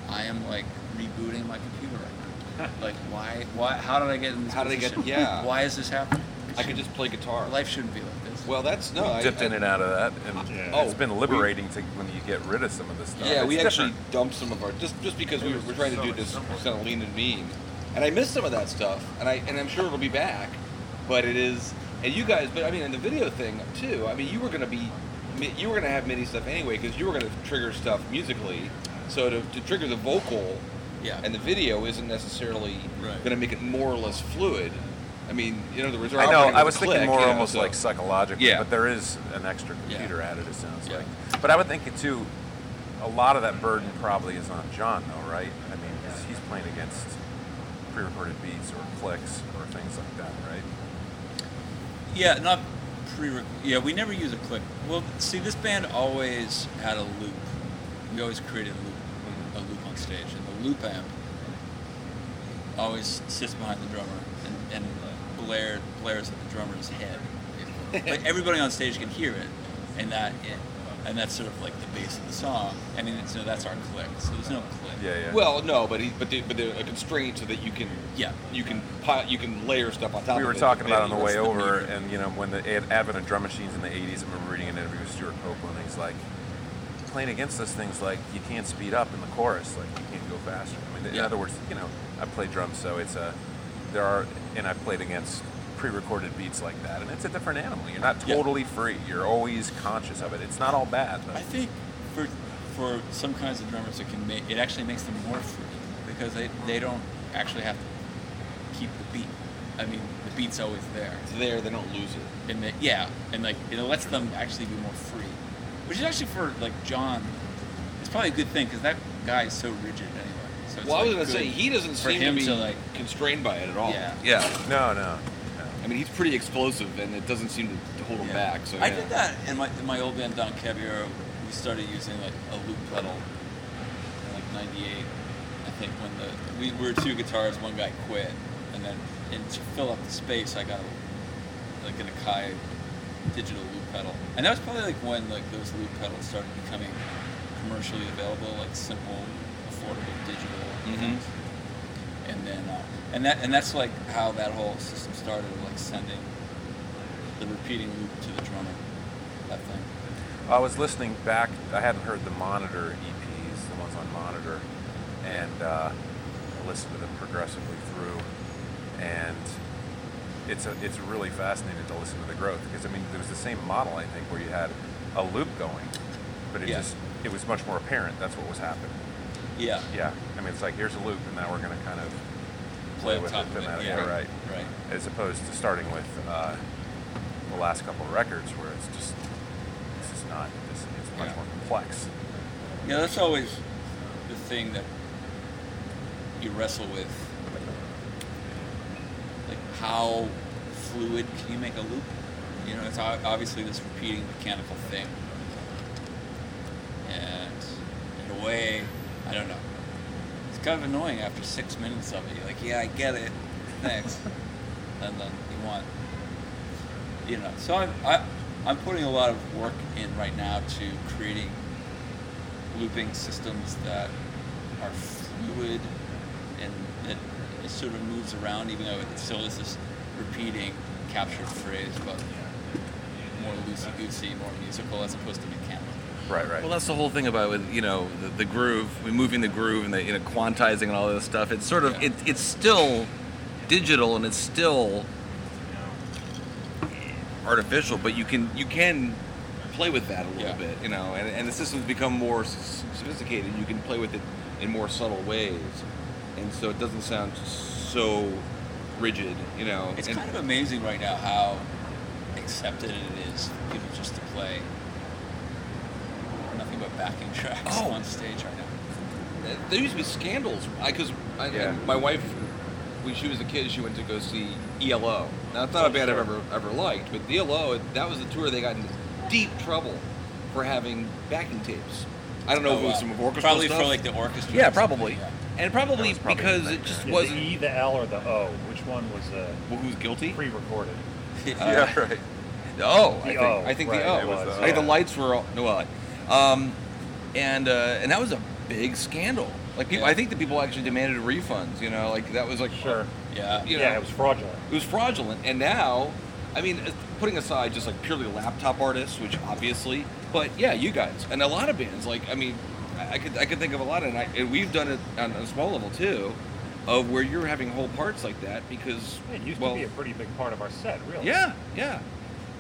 i am like rebooting my computer right now like why why how did i get in this How did I get- position? yeah. why is this happening I could just play guitar. Life shouldn't be like this. Well, that's no. we I, dipped I- in and out of that, and Yeah. it's Oh, been we- liberating to when you get rid of some of this stuff. Yeah, It's we actually different. dumped some of our just just because we were, we're trying to do this kind of lean and mean, and I missed some of that stuff, and I and I'm sure it'll be back, but it is, and you guys, but I mean, in the video thing too. I mean, you were gonna be, you were gonna have MIDI stuff anyway because you were gonna trigger stuff musically, so to, to trigger the vocal yeah. and the video isn't necessarily Right. gonna make it more or less fluid. I mean, in other words, they're I know. I was a thinking click, more you know, almost so- like psychologically, Yeah. but there is an extra Yeah. computer added. It sounds Yeah. like. But I would think it too. A lot of that burden probably is on John, though, right? I mean, 'cause he's playing against pre-recorded beats or clicks or things like that, right? Yeah, not pre. Yeah, we never use a click. Well, see, this band always had a loop. We always created a loop, Mm-hmm. a loop on stage, and the loop amp always sits behind the drummer and, and blared, blares at the drummer's head. but everybody on stage can hear it, and that and that's sort of like the base of the song. I mean, so that's our click. So there's no click. Yeah, yeah. Well, no, but he, but the, but they're a constraint so that you can Yeah. you can pi- you can layer stuff on top. we of were it. talking about on the way that's over, medium. and you know, when the advent of drum machines in the '80s, I remember reading an interview with Stewart Copeland. He's like, playing against those things, like you can't speed up in the chorus, like you can't go faster. I mean, in Yeah. other words, you know, I play drums, so it's a there are, and I've played against pre-recorded beats like that, and it's a different animal. You're not Yeah. totally free. You're always conscious of it. It's not all bad. But I think for for some kinds of drummers, it can make it actually makes them more free because they, they don't actually have to keep the beat. I mean, the beat's always there, it's there. They don't lose it. and they, yeah, and like it lets them actually be more free, which is actually for like John, it's probably a good thing because that guy is so rigid anyway. So it's Well, I was gonna say he doesn't seem to be to like constrained by it at all. Yeah. yeah. no, no. I mean, he's pretty explosive, and it doesn't seem to, to hold him Yeah. back. So I yeah. did that in my in my old band Don Caballero. We started using like a loop pedal in like '98. I think when the we were two guitars, one guy quit, and then and to fill up the space, I got a, like an Akai digital loop pedal, and that was probably like when like those loop pedals started becoming commercially available, like simple, affordable digital. Mhm. And uh, and that and that's like how that whole system started, like sending the repeating loop to the drummer. That thing. I was listening back. I hadn't heard the Monitor EPs, the ones on Monitor, and uh, I listened to them progressively through. And it's a, it's really fascinating to listen to the growth because I mean there was the same model I think where you had a loop going, but it Yeah. just it was much more apparent. That's what was happening. Yeah. Yeah, I mean it's like here's a loop, and now we're going to kind of Play with it. of that- yeah. right. Right. As opposed to starting with uh, the last couple of records where it's just it's just not. It's, it's much Yeah. more complex. Yeah, that's always the thing that you wrestle with. Like, how fluid can you make a loop? You know, it's obviously this repeating mechanical thing. And in a way, I don't know. Kind of annoying after six minutes of it. You're like, yeah, I get it. Thanks. and then you want, you know. So I'm, I, I'm putting a lot of work in right now to creating looping systems that are fluid and that it sort of moves around, even though it still is this repeating captured phrase, but more loosey goosey, more musical as opposed to mechanical. Right, right. Well, that's the whole thing about with you know the, the groove, moving the groove and the you know quantizing and all this stuff. It's sort of Yeah. it, it's still digital and it's still artificial, but you can you can play with that a little Yeah. bit, you know. And, and the systems become more sophisticated. You can play with it in more subtle ways, and so it doesn't sound so rigid, you know. It's and, kind of amazing right now how accepted it is for people just to play backing tracks Oh. on stage right now. There used to be scandals. Because I, Yeah. my wife, when she was a kid, she went to go see ELO. Now it's not a band I've ever ever liked, but ELO that was the tour they got into deep trouble for having backing tapes. I don't know if it was wow. some orchestral Probably stuff. for like the orchestra. yeah, probably, yeah. and probably, probably because it just Yeah, wasn't. the E, the L, or the O? Which one was uh, well, who's guilty? pre-recorded? yeah, right. Oh, I The think, O, I think right, the O. it was the I think the lights were all, no what, um, and uh, and that was a big scandal. Like people, Yeah. I think the people actually demanded refunds. You know, like that was like Sure. Yeah. You yeah, it was fraudulent. It was fraudulent, and now I mean, uh, putting aside just like purely laptop artists, which obviously, but yeah, you guys and a lot of bands. Like, I mean, I could I could think of a lot, and, I, and we've done it on a small level too, of where you're having whole parts like that because It used well, to be a pretty big part of our set, really. yeah, yeah,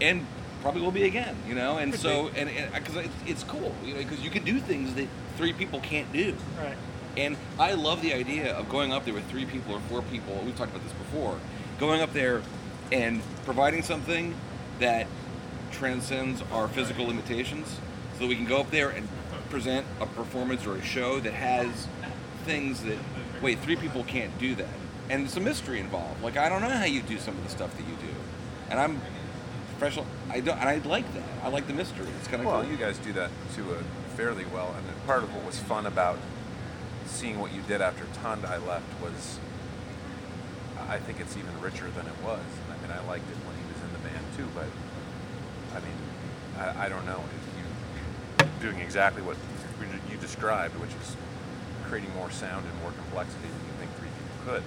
and probably will be again, you know. And Could so, and because it's, it's cool, you know, because you can do things that three people can't do. Right. And I love the idea of going up there with three people or four people. We've talked about this before. Going up there and providing something that transcends our physical limitations so that we can go up there and present a performance or a show that has things that, wait, three people can't do that. And there's some mystery involved. Like, I don't know how you do some of the stuff that you do. And I'm professional. I don't, and I like that. I like the mystery. It's kind of Well, cool. you guys do that to a fairly well, and then part of what was fun about seeing what you did after Tyondai left was, I think it's even richer than it was. I mean, I liked it when he was in the band too, but I mean, I, I don't know. If you doing exactly what you described, which is creating more sound and more complexity than you think three people could.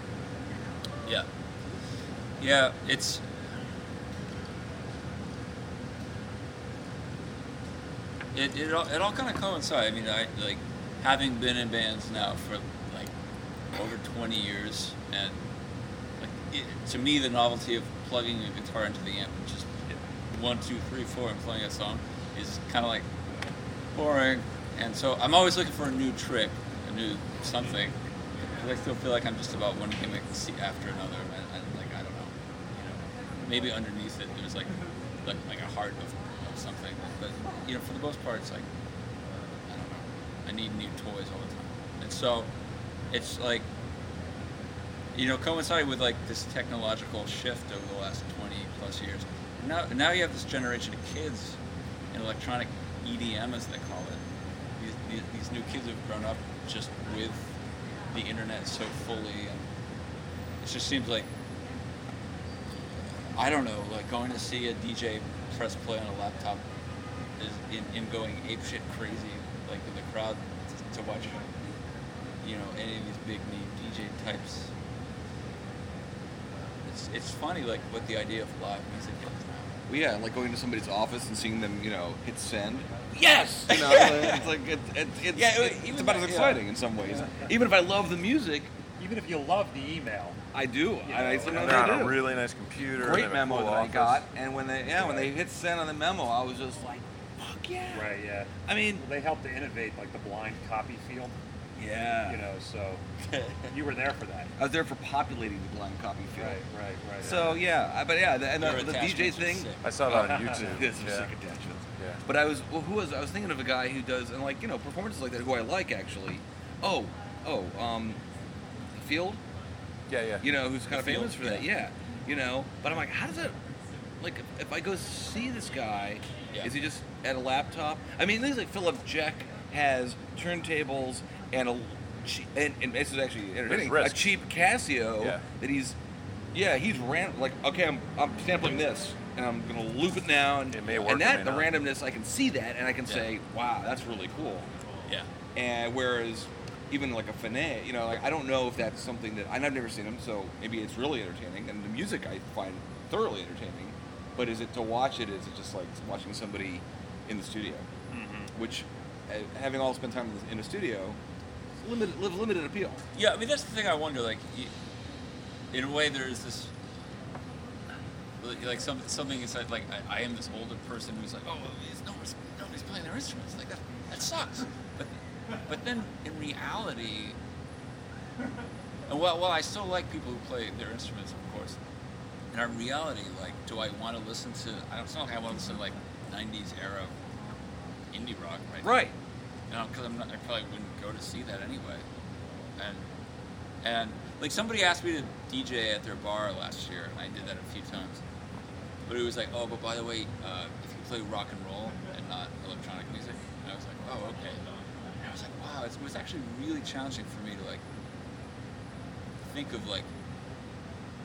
Yeah. Yeah, it's. It, it all, it all kind of coincides. I mean, I like having been in bands now for like over 20 years, and like it, to me, the novelty of plugging a guitar into the amp and just one, two, three, four, and playing a song is kind of like boring. And so I'm always looking for a new trick, a new something. I still feel like I'm just about one gimmick after another, and, and like I don't know, you know, maybe underneath it there's like like, like a heart of, you know, for the most part, it's like uh, I don't know, I need new toys all the time, and so it's like you know, coinciding with like this technological shift over the last 20 plus years. Now, now you have this generation of kids in electronic EDM, as they call it. These, these, these new kids have grown up just with the internet so fully, and it just seems like I don't know, like going to see a DJ press play on a laptop is in, in going apeshit crazy, like with the crowd to, to watch, you know, any of these big name DJ types it's it's funny like what the idea of live music is now. Well, yeah, like going to somebody's office and seeing them, you know, hit send. Yes, you know, it's like it, it, it's, Yeah, it- it's about as like- yeah. exciting in some ways. Even if I love the music, Even if you love the email, I do. You I, I sometimes I on do. a really nice computer. Great memo cool that I got, and when they yeah when they hit send on the memo, I was just like, fuck yeah. right? Yeah. I mean, Well, they helped to innovate like the blind copy field. yeah. You know, so you were there for that. I was there for populating the blind copy field. Right, right, right. So yeah, I- but yeah, the, and Your the, the DJ thing. sick. I saw that on YouTube. This is yeah. sick attachments. Yeah. But I was well, who was I was thinking of a guy who does and like you know performances like that who I like actually. Oh, oh, um, Field. Yeah, yeah. You know who's kind of Field, famous for that. Yeah. You know, but I'm like, how does that? Like, if- if I go see this guy, Yeah. is he just at a laptop? I mean, things like Philip Jeck has turntables and a and, and this is actually entertaining. A cheap Casio Yeah. that he's yeah he's ran like okay I'm I'm sampling this and I'm gonna loop it now and It may work, and that the not. randomness I can see that and I can Yeah. say wow that's really cool Yeah. and whereas even like a Finet, you know, like I don't know if that's something that and I've never seen him, so maybe it's really entertaining. And the music I find thoroughly entertaining. But is it to watch it? Is it just like watching somebody in the studio? Mm-hmm. Which, uh, having all spent time in a studio, limited limited appeal. Yeah, I mean that's the thing I wonder. Like, in a way, there is this, like- some, something inside. Like, I, I am this older person who's like, oh, nobody's, nobody's playing their instruments. Like that, that sucks. But, but then in reality, and while, while I still like people who play their instruments, of course, in our reality, like, do I want to listen to? I don't. It's not like I want to listen to like '90s era indie rock right now. Right. You know, because I'm not, I probably wouldn't go to see that anyway. And and like somebody asked me to DJ at their bar last year, and I did that a few times. But it was like, oh, but by the way, uh, if you play rock and roll and not electronic music, and I was like, oh, okay. And I was like, wow, it was actually really challenging for me to like think of like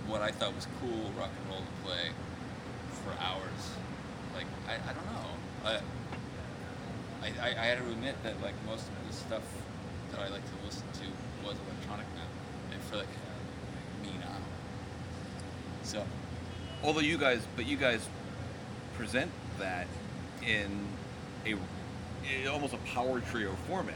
what I thought was cool rock and roll to play for hours. I, I don't know. I, I, I, had to admit that like most of the stuff that I like to listen to was electronic now, and for like me now. So although you guys, but you guys present that in a, almost a power trio format.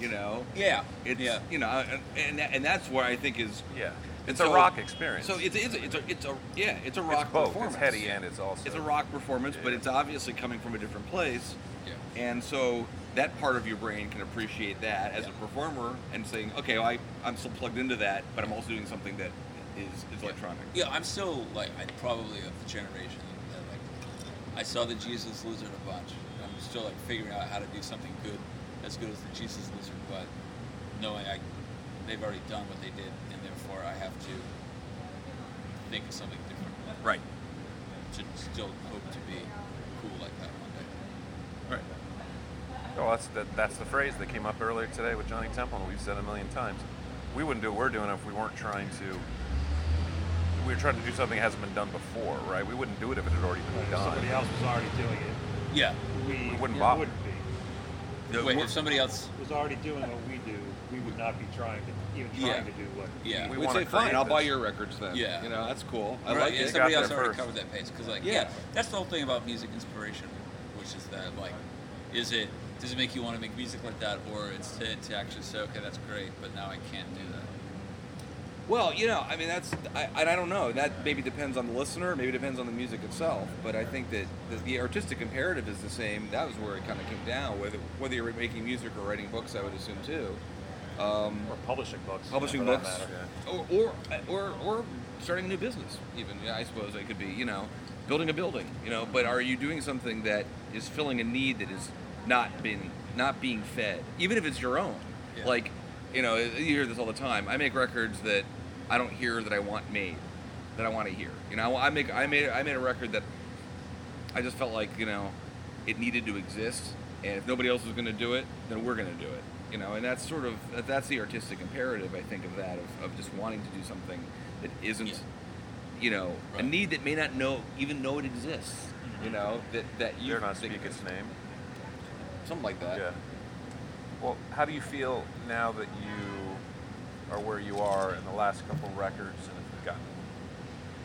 You know, Yeah. it's yeah. you know, and and, and that's where I think is Yeah. And It's a rock experience. So it's it's a, it's a, it's a yeah, it's a rock it's both. performance. It's heady and it's also It's a rock performance, but it's obviously coming from a different place. Yeah. And so that part of your brain can appreciate that as a performer and saying, okay, well, I, I'm still plugged into that, but I'm also doing something that is, is electronic. Yeah, I'm still like I'm probably of the generation that like I saw the Jesus Lizard a bunch. I'm still like figuring out how to do something good, as good as the Jesus Lizard, but knowing I they've already done what they did, and therefore I have to think of something different. Right. To still hope to be cool like that one day. Right. Well, that's the, that's the phrase that came up earlier today with Johnny Temple, and we've said a million times. We wouldn't do what we're doing if we weren't trying to. We were trying to do something that hasn't been done before, right? We wouldn't do it if it had already been If done. somebody else was already doing it, Yeah. we, We wouldn't we bother. wouldn't be. The- Wait, if somebody else, was already doing what we do, we would not be trying to even trying Yeah. to do what. Yeah. We we'd say, fine, create I'll buy your records then. Yeah. You know, that's cool. I right? like yeah, it. somebody else already first. covered that pace because, like, Yeah. yeah. that's the whole thing about music inspiration, which is that, like, is it does it make you want to make music like that, or it's to, to actually say, okay, that's great, but now I can't do that. Well, you know, I mean, that's, I, and I don't know. That maybe depends on the listener, maybe depends on the music itself. But I think that the, the artistic imperative is the same. That was where it kind of came down. Whether whether you're making music or writing books, I would assume too. Um, Or publishing books. publishing books, matter. or, or or or starting a new business. Even yeah, I suppose it could be. You know, building a building. You know, but are you doing something that is filling a need that is not being not being fed, even if it's your own? Yeah. Like, you know, you hear this all the time. I make records that I don't hear that I want made, that I want to hear. You know, I make I made I made a record that I just felt like you know it needed to exist, and if nobody else was going to do it, then we're going to do it. You know, and that's sort of that's the artistic imperative I think of that of, of just wanting to do something that isn't, Yeah. you know, a need that may not know even know it exists. You mm-hmm. know that that you Dare not think speak its name. something like that. Yeah. Well, how do you feel now that you are where you are in the last couple records and have gotten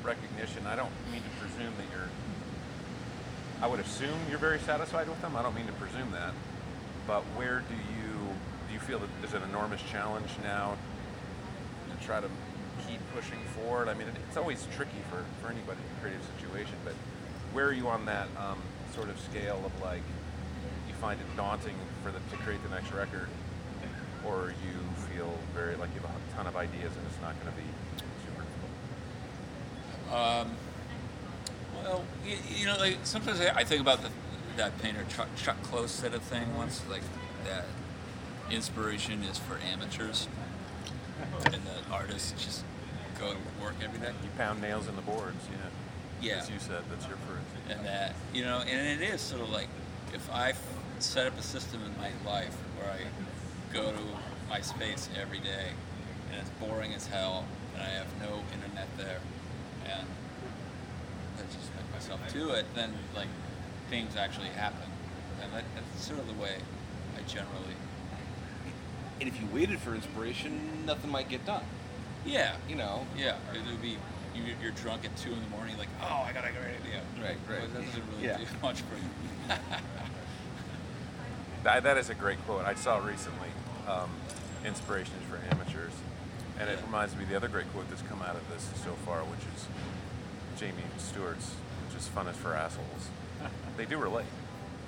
recognition? I don't mean to presume that you're. I would assume you're very satisfied with them. I don't mean to presume that. But where do you feel that there's an enormous challenge now to try to keep pushing forward? I mean, it's always tricky for, for anybody in a creative situation, but where are you on that um, sort of scale of like you find it daunting for the, to create the next record, or you feel very like you have a ton of ideas and it's not going to be super difficult? Um, well, you, you know, like sometimes I, think about the, that painter Chuck, Chuck Close said a thing once, like that inspiration is for amateurs, and the artists just go to work every day. You pound nails in the boards, yeah. Yeah. As you said, that's your phrase. and that you know and it is sort of like if I set up a system in my life where i go to my space every day and it's boring as hell and i have no internet there and i just make myself to it then like things actually happen and that, that's sort of the way i generally And if you waited for inspiration, nothing might get done. yeah You know. yeah it would be you, you're drunk at two in the morning like oh i got a great idea Right, right. That doesn't really Yeah. do much for you That, that is a great quote. I saw recently. Um, inspiration is for amateurs, and it reminds me of the other great quote that's come out of this so far, which is Jamie Stewart's, which is "Fun is for assholes." they do relate.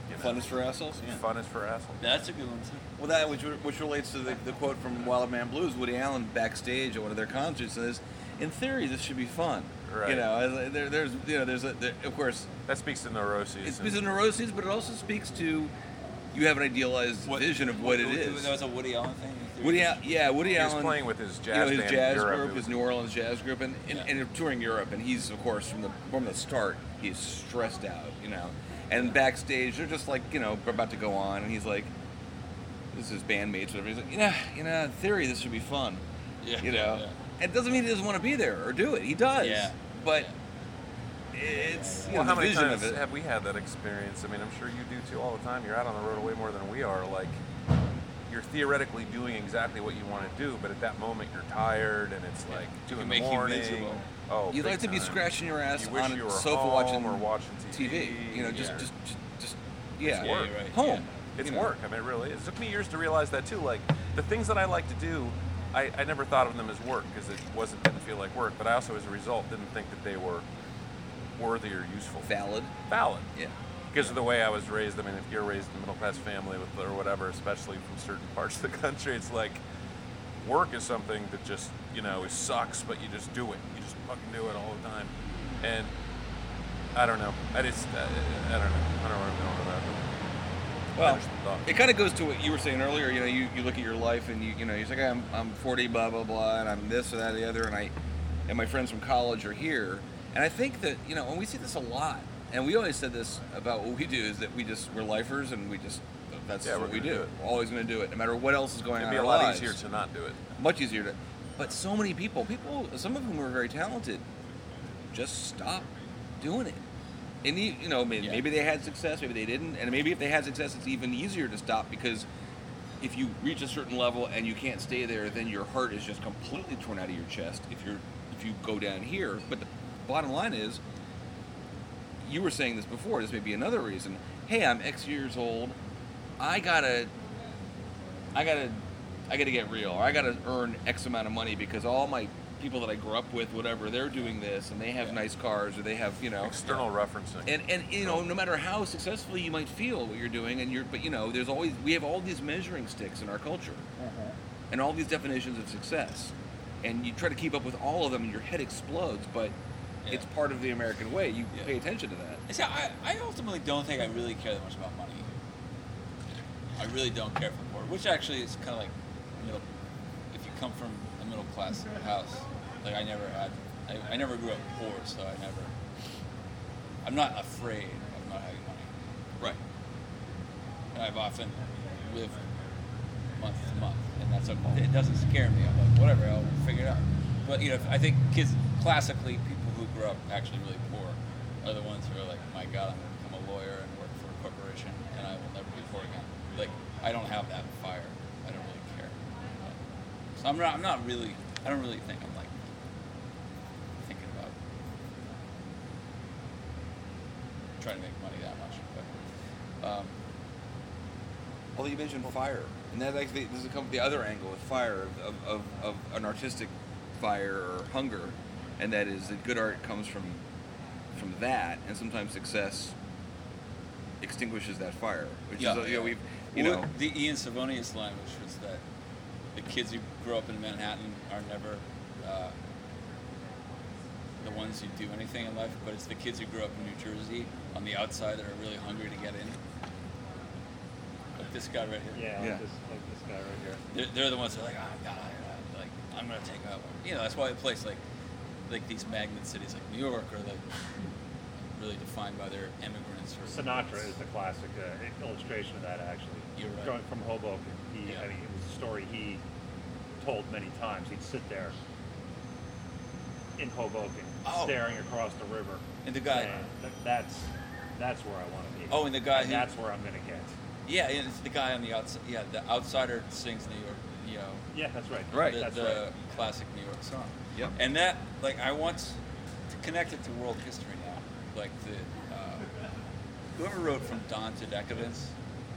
You know? Fun is for assholes. Fun is for assholes. that's a good one too Well, that which, which relates to the, the quote from Wild Man Blues. Woody Allen backstage at one of their concerts says, "In theory, this should be fun." Right. You know, there, there's you know, there's a, there, of course, That speaks to neuroses. it speaks to neuroses, but it also speaks to you have an idealized vision of what, it is. That was a Woody Allen thing. Woody, Al- yeah, Woody He was Allen playing with his you jazz know, his band jazz Europe. group, It his New Orleans jazz group, and, and, Yeah. and touring Europe. And he's, of course, from the from the start, he's stressed out, you know. And backstage, they're just like, you know, about to go on, and he's like, this is his bandmates, whatever. He's like, you know, you know, in theory, this should be fun, Yeah, you know. yeah. It doesn't mean he doesn't want to be there or do it. He does. Yeah. But it's you Well, know, how the many times of it. have we had that experience? I mean, I'm sure you do too all the time. You're out on the road way more than we are. Like, you're theoretically doing exactly what you want to do, but at that moment you're tired and it's like two can in make the you morning. Miserable. Oh, You'd big like to be scratching your ass You wish on you a were sofa home watching or watching TV. TV. You know, just Yeah. just just, just yeah, It's work. Yeah, right, home. yeah. It's you know. work. I mean, it really is. It took me years to realize that too. Like the things that I like to do, I, I never thought of them as work because it wasn't didn't feel like work. But I also, as a result, didn't think that they were worthy or useful. Valid. Valid. Yeah. Because of the way I was raised. I mean, if you're raised in a middle class family with or whatever, especially from certain parts of the country, it's like work is something that just you know it sucks, but you just do it. You just fucking do it all the time. And I don't know. I just uh, I don't know. I don't know where I'm going with that. Well, Finish the thought. it kind of goes to what you were saying earlier. You know, you, you look at your life and you you know you're like I'm I'm 40 blah blah blah and I'm this or that or the other and I and my friends from college are here and I think that you know and we see this a lot and we always said this about what we do is that we just we're lifers and we just that's Yeah, what we do. it. We're always going to do it no matter what else is going It'd on. be a lot lives. easier to not do it. much easier to but so many people people some of whom are very talented just stop doing it and you, you know maybe, Yeah. maybe they had success maybe they didn't and maybe if they had success it's even easier to stop because if you reach a certain level and you can't stay there then your heart is just completely torn out of your chest if you're if you go down here but the bottom line is you were saying this before this may be another reason hey i'm x years old i gotta I gotta, I gotta get real, or I gotta earn X amount of money because all my people that I grew up with, whatever, they're doing this, and they have Yeah. nice cars, or they have, you know, External referencing. and and you know, no matter how successfully you might feel what you're doing, and you're, but you know, there's always we have all these measuring sticks in our culture, mm-hmm. and all these definitions of success, and you try to keep up with all of them, and your head explodes, but. Yeah. It's part of the American way. You Yeah. pay attention to that. See, I, I ultimately don't think I really care that much about money. I really don't care for poor, which actually is kind of like middle. If you come from a middle class house, like I never had, I, I never grew up poor, so I never. I'm not afraid of not having money, Right. and I've often lived month to month, and that's okay. It doesn't scare me. I'm like, whatever, I'll figure it out. But you know, I think kids classically, people who grew up actually really poor are the ones who are like, my God, I'm going to become a lawyer and work for a corporation, and I will never be poor again. Like, I don't have that fire. I don't really care. So I'm not. I'm not really. I don't really think I'm like thinking about trying to make money that much. But um, Although you mentioned fire, and that actually this is come the other angle with fire of, of, of, of an artistic fire or hunger, and that is that good art comes from from that, and sometimes success extinguishes that fire. Which Yeah, is you know we've you Well, know the Ian Svenonius line, which was that the kids who grow up in Manhattan are never uh, the ones who do anything in life, but it's the kids who grew up in New Jersey on the outside that are really hungry to get in. Like this guy right here. Yeah, Yeah. Like, this, like this guy right here. They're, they're the ones that are like, oh god, I, like I'm gonna take out. You know, that's why a place like like these magnet cities like New York are like really defined by their immigrants. Or Sinatra is the classic uh, illustration of that. Actually, You're right. Going from Hoboken, he, Yeah. I mean, it was a story he told many times. He'd sit there in Hoboken, Oh. staring across the river, And the guy- saying, "Th- "That's that's where I want to be." Oh, and the guy And who- that's where I'm going to get. Yeah, and it's the guy on the outside. Yeah, the outsider sings New York. You know, Yeah, that's right. Right. the, That's the right. classic New York song. Yep. And that, like, I want to connect it to world history now. Like the uh, whoever wrote From Dawn to Decadence,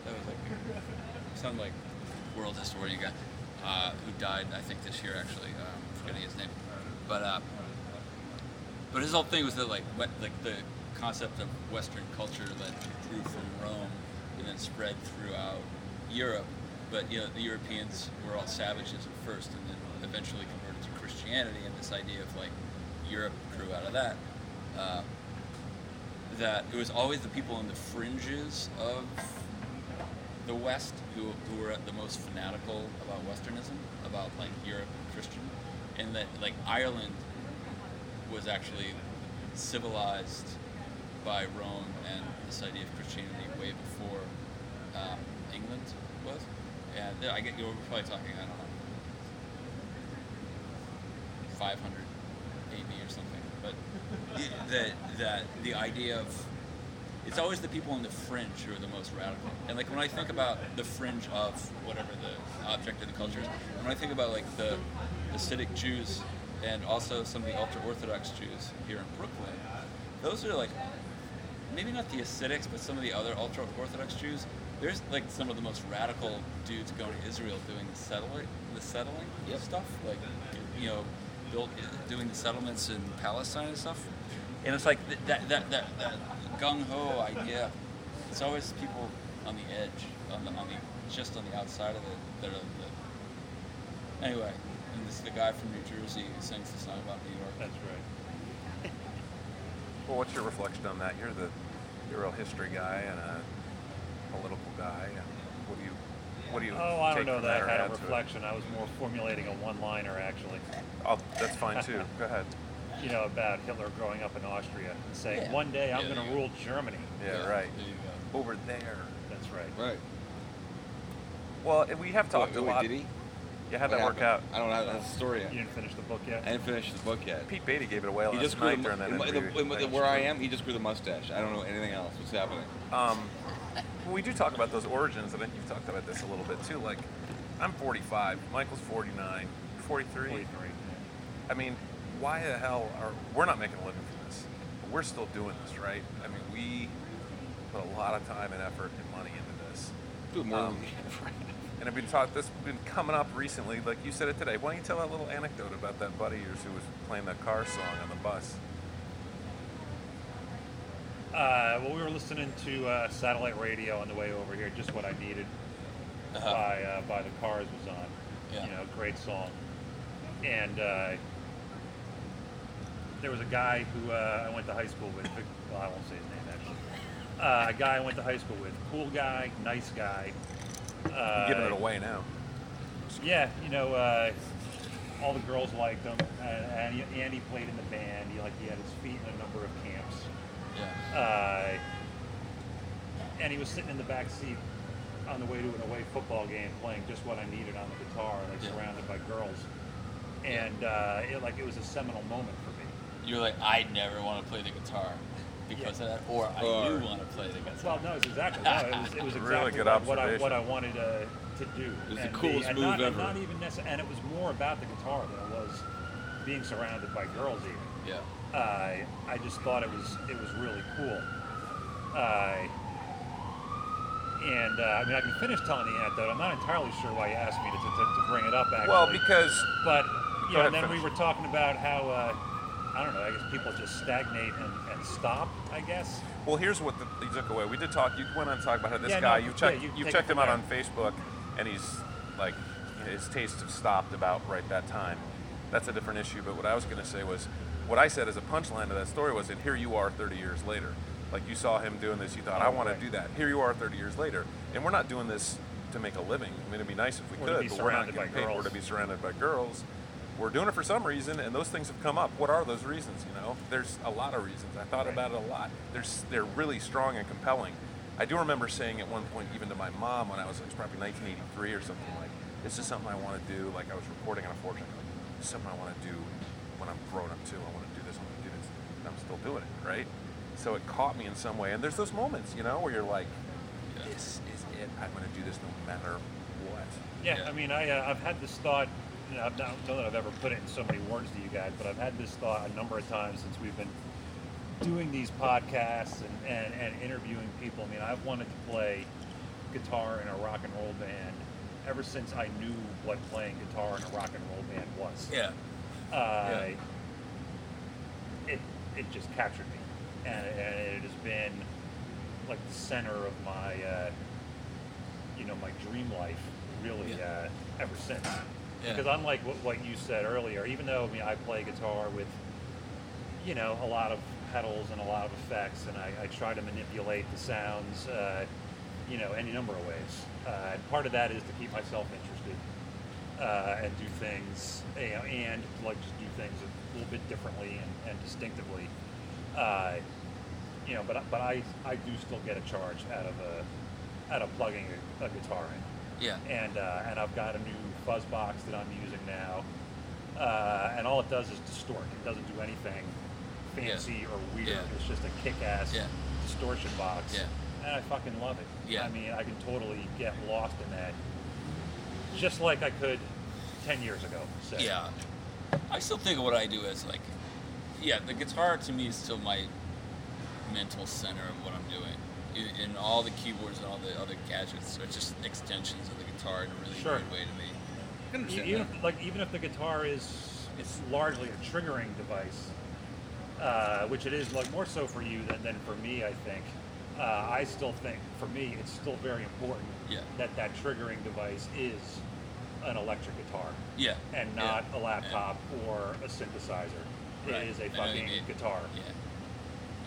that was like some like world historian guy uh, who died, I think, this year actually. Uh, I'm forgetting his name, but uh, but his whole thing was that like what, like the concept of Western culture that grew from Rome and then spread throughout Europe. But you know, the Europeans were all savages at first, and then eventually converted to Christianity. And this idea of like Europe grew out of that. Uh, that it was always the people in the fringes of the West who, who were the most fanatical about Westernism, about like Europe and Christian, and that like Ireland was actually civilized by Rome and this idea of Christianity way before um, England was. And yeah, I get you. We're probably talking. I don't know, 500 AD or something. But that that the idea of it's always the people on the fringe who are the most radical. And like when I think about the fringe of whatever the object of the culture is, when I think about like the Hasidic Jews and also some of the ultra Orthodox Jews here in Brooklyn, those are like maybe not the Hasidics, but some of the other ultra Orthodox Jews. There's like some of the most radical dudes going to Israel doing the settling, the settling stuff, like you know, build, doing the settlements in Palestine and stuff. And it's like th- that that that, that gung ho idea. It's always people on the edge, on the on the just on the outside of it that are the. Anyway, and this is the guy from New Jersey who sings the song about New York. That's right. Well, what's your reflection on that? You're the you're a real history guy and a political guy. And what do you what do you? Oh, I don't know from that I had a reflection. I was more formulating a one-liner, actually. Oh, that's fine too. Go ahead. You know, about Hitler growing up in Austria and saying, Yeah. "One day I'm Yeah, going to there rule Germany." Yeah, right. There you go. Over there. That's right. Right. Well, we have talked Wait, a lot. did he? Yeah, how'd that work out? I don't have the story yet. You didn't finish the book yet. I didn't finish the book yet. Pete Beatty gave it away last He just grew night the, during that in, interview. the- the- where I am. He just grew the mustache. I don't know anything else. What's happening? Um, well, we do talk about those origins, and you've talked about this a little bit too. Like, I'm 45, Michael's 49, 43. 43. I mean, why the hell are we're not making a living from this? But we're still doing this, right? I mean, we put a lot of time and effort and money into this. Dude, more Um, than And I've been taught this been coming up recently. Like you said it today. Why don't you tell that little anecdote about that buddy of yours who was playing that car song on the bus? Uh, well, we were listening to uh, satellite radio on the way over here. Just what I needed Uh-huh. by uh, by the Cars was on. Yeah. You know, great song. And uh, there was a guy who uh, I went to high school with. Well, I won't say his name actually. Uh, a guy I went to high school with. Cool guy, nice guy. Uh, Giving it away now. Yeah, you know, uh, all the girls liked him, and, he, and he played in the band. He like he had his feet in a number of camps. Yeah. Uh, and he was sitting in the back seat on the way to an away football game, playing just what I needed on the guitar, like Yeah. surrounded by girls. And uh, it like it was a seminal moment for. You're like, I never want to play the guitar because of that, or I Or- do want to play the guitar. Well, no, it's exactly no, it was it was Really exactly good like what I what I wanted uh, to do. was the And coolest and move not, ever. not even necess- and it was more about the guitar than it was being surrounded by girls even. yeah. uh, I just thought it was it was really cool. Uh, and uh, I mean, I can finish telling the anecdote. I'm not entirely sure why you asked me to, to, to bring it up. Actually, Well, because but you know, and then we were talking about how uh, I don't know. I guess people just stagnate and, and stop. I guess. Well, here's what the, you took away. We did talk. You went on to talk about how this Yeah, no, guy. you yeah, checked. you you checked him out there. on Facebook, and he's like, his tastes have stopped about right that time. That's a different issue. But what I was going to say was, what I said as a punchline to that story was, and here you are, 30 years later. Like you saw him doing this, you thought, I Oh, want right. to do that. Here you are, 30 years later, and we're not doing this to make a living. I mean, it'd be nice if we Or could, but we're not getting paid. We're to be surrounded by girls. We're doing it for some reason, and those things have come up. What are those reasons? You know, there's a lot of reasons. I thought Right. about it a lot. There's they're really strong and compelling. I do remember saying at one point, even to my mom, when I was was probably 1983 or something, like, "This is something I want to do." Like I was reporting on a fortune. Like, this is something I want to do when I'm grown up too. I want to do this. I want to do this. And I'm still doing it, right? So it caught me in some way. And there's those moments, you know, where you're like, "This is it. I'm going to do this no matter what." Yeah, Yeah. I mean, I, uh, I've had this thought. You know, I don't know that I've ever put it in so many words to you guys, but I've had this thought a number of times since we've been doing these podcasts and, and, and interviewing people. I mean, I've wanted to play guitar in a rock and roll band ever since I knew what playing guitar in a rock and roll band was. Yeah. Uh, it it just captured me, and, and it has been like the center of my uh, you know my dream life really Yeah. uh, ever since. Yeah. Because unlike what, what you said earlier, even though I mean I play guitar with you know a lot of pedals and a lot of effects, and I, I try to manipulate the sounds, uh, you know, any number of ways. Uh, and part of that is to keep myself interested uh, and do things, you know, and like just do things a little bit differently and, and distinctively. Uh, you know, but I- but I I do still get a charge out of a out of plugging a, a guitar in Yeah. and uh, and I've got a new fuzz box that I'm using now, uh, and all it does is distort. It doesn't do anything fancy or weird. Yeah. It's just a kick-ass Yeah. distortion box. Yeah. And I fucking love it. Yeah. I mean, I can totally get lost in that, just like I could ten years ago. Yeah. I still think of what I do as like, yeah, the guitar to me is still my mental center of what I'm doing. And all the keyboards and all the other gadgets are just extensions of the guitar in a really Sure. weird way to me. Even that. if, like even if the guitar is it's largely a triggering device, uh, which it is like more so for you than, than for me, I think. Uh, I still think for me it's still very important Yeah. that that triggering device is an electric guitar Yeah. and Yeah. not a laptop or a synthesizer. Right. It is a I know what you fucking guitar. Yeah. I know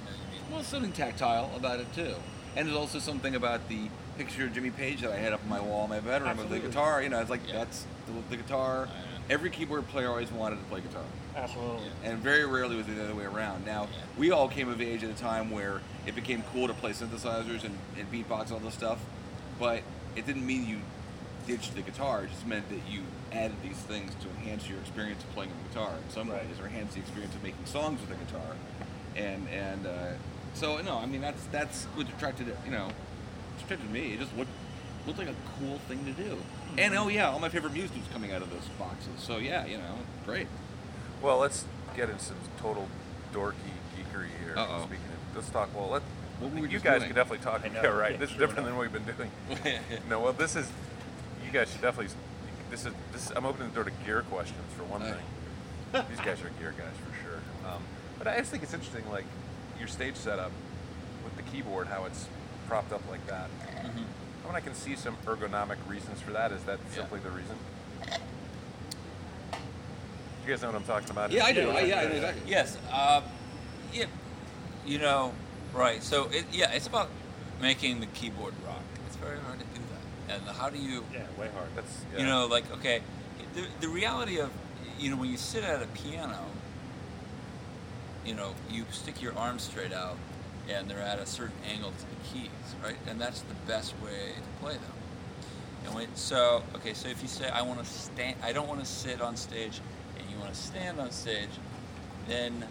what you mean. Well, something tactile about it too, and there's also something about the picture of Jimmy Page that I had up on my wall in my bedroom of the guitar. You know, it's like Yeah. that's the, the guitar. I know. Every keyboard player always wanted to play guitar, Absolutely. Yeah. and very rarely was it the other way around. Now, Yeah. we all came of age at a time where it became cool to play synthesizers and, and beatbox and all this stuff, but it didn't mean you ditched the guitar. It just meant that you added these things to enhance your experience of playing the guitar in some Right. ways, or enhance the experience of making songs with the guitar. And and uh, so no, I mean that's that's what attracted it. You know, attracted me. It just looked looked like a cool thing to do. And oh yeah, all my favorite music was coming out of those boxes. So yeah, you know, great. Well, let's get into some total dorky geekery here. Uh-oh. Speaking of, let's talk. Well, let What were we you guys doing? could definitely talk. I know. Yeah, right. Yeah, this is sure different than enough. what we've been doing. no, well, this is. You guys should definitely. This is. This. I'm opening the door to gear questions for one Uh. thing. These guys are gear guys for sure. Um, but I just think it's interesting, like your stage setup with the keyboard, how it's propped up like that. Mhm. I mean, I can see some ergonomic reasons for that. Is that Yeah. simply the reason? You guys know what I'm talking about? Yeah, I do. Yeah, I, yeah, yeah, exactly. Yes. Uh, yeah. You know, right. So it, yeah, it's about making the keyboard rock. It's very hard to do that. And how do you, Yeah, way hard. That's yeah. you know, like okay, the the reality of, you know, when you sit at a piano, you know, you stick your arms straight out, and they're at a certain angle to the keys, right? And that's the best way to play them. And when, so, okay, so if you say I want to stand, I don't want to sit on stage, and you want to stand on stage, then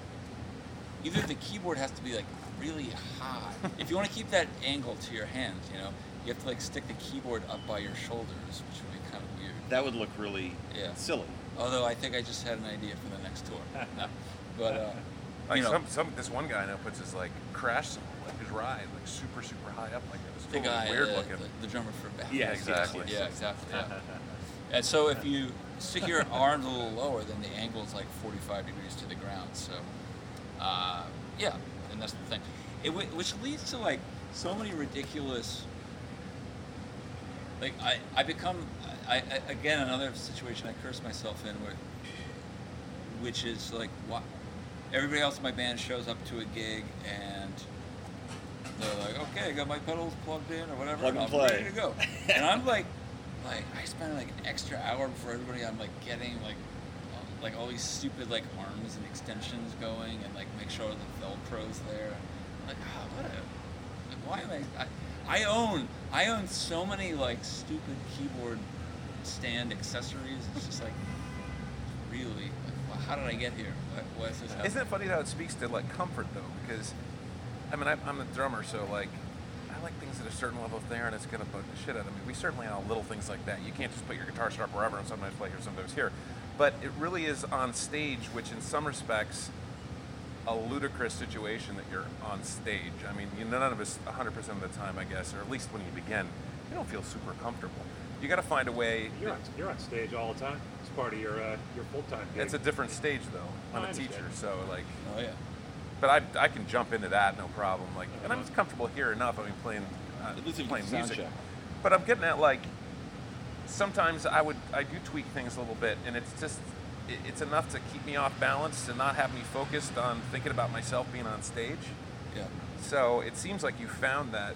either the keyboard has to be like really high. if you want to keep that angle to your hands, you know, you have to like stick the keyboard up by your shoulders, which would be kind of weird. That would look really Yeah. silly. Although I think I just had an idea for the next tour. but uh, Like you know, some, some, this one guy I know puts his like crash like his ride, like super, super high up like. It's the totally guy, weird uh, looking. the, the drummer for Beth. Yeah, exactly. Yeah, exactly. Yeah. and so if you stick your arms a little lower, then the angle is like 45 degrees to the ground. So, uh, yeah, and that's the thing. It, whi- which leads to like so many ridiculous. Like I, I become, I, I again another situation I curse myself in where, which is like what, everybody else in my band shows up to a gig and they're like, okay, I got my pedals plugged in or whatever, Plug and I'm play. ready to go. and I'm like, like I spend like an extra hour before everybody. I'm like getting like, um, like all these stupid like arms and extensions going, and like make sure the Velcro's there. I'm like, ah, what a, like, why am I, I? I own, I own so many like stupid keyboard stand accessories. It's just like, really, like, wow, how did I get here? Why is happening? Isn't it funny how it speaks to like comfort though? Because, I mean, I, I'm a drummer, so like, I like things at a certain level. If they aren't, it's gonna bug the shit out of me. We certainly have little things like that. You can't just put your guitar strap wherever and sometimes play here, sometimes here. But it really is on stage, which in some respects, a ludicrous situation that you're on stage. I mean, you, none of us, 100% of the time, I guess, or at least when you begin, you don't feel super comfortable. You got to find a way. You're on, you're on stage all the time. It's part of your uh, your full time. It's a different stage though. I'm I a teacher, so like. Oh yeah. But I, I can jump into that no problem. Like, and I'm just comfortable here enough. I mean, playing uh, At least playing music. check. But I'm getting at like sometimes I would I do tweak things a little bit, and it's just it, it's enough to keep me off balance to not have me focused on thinking about myself being on stage. Yeah. So it seems like you found that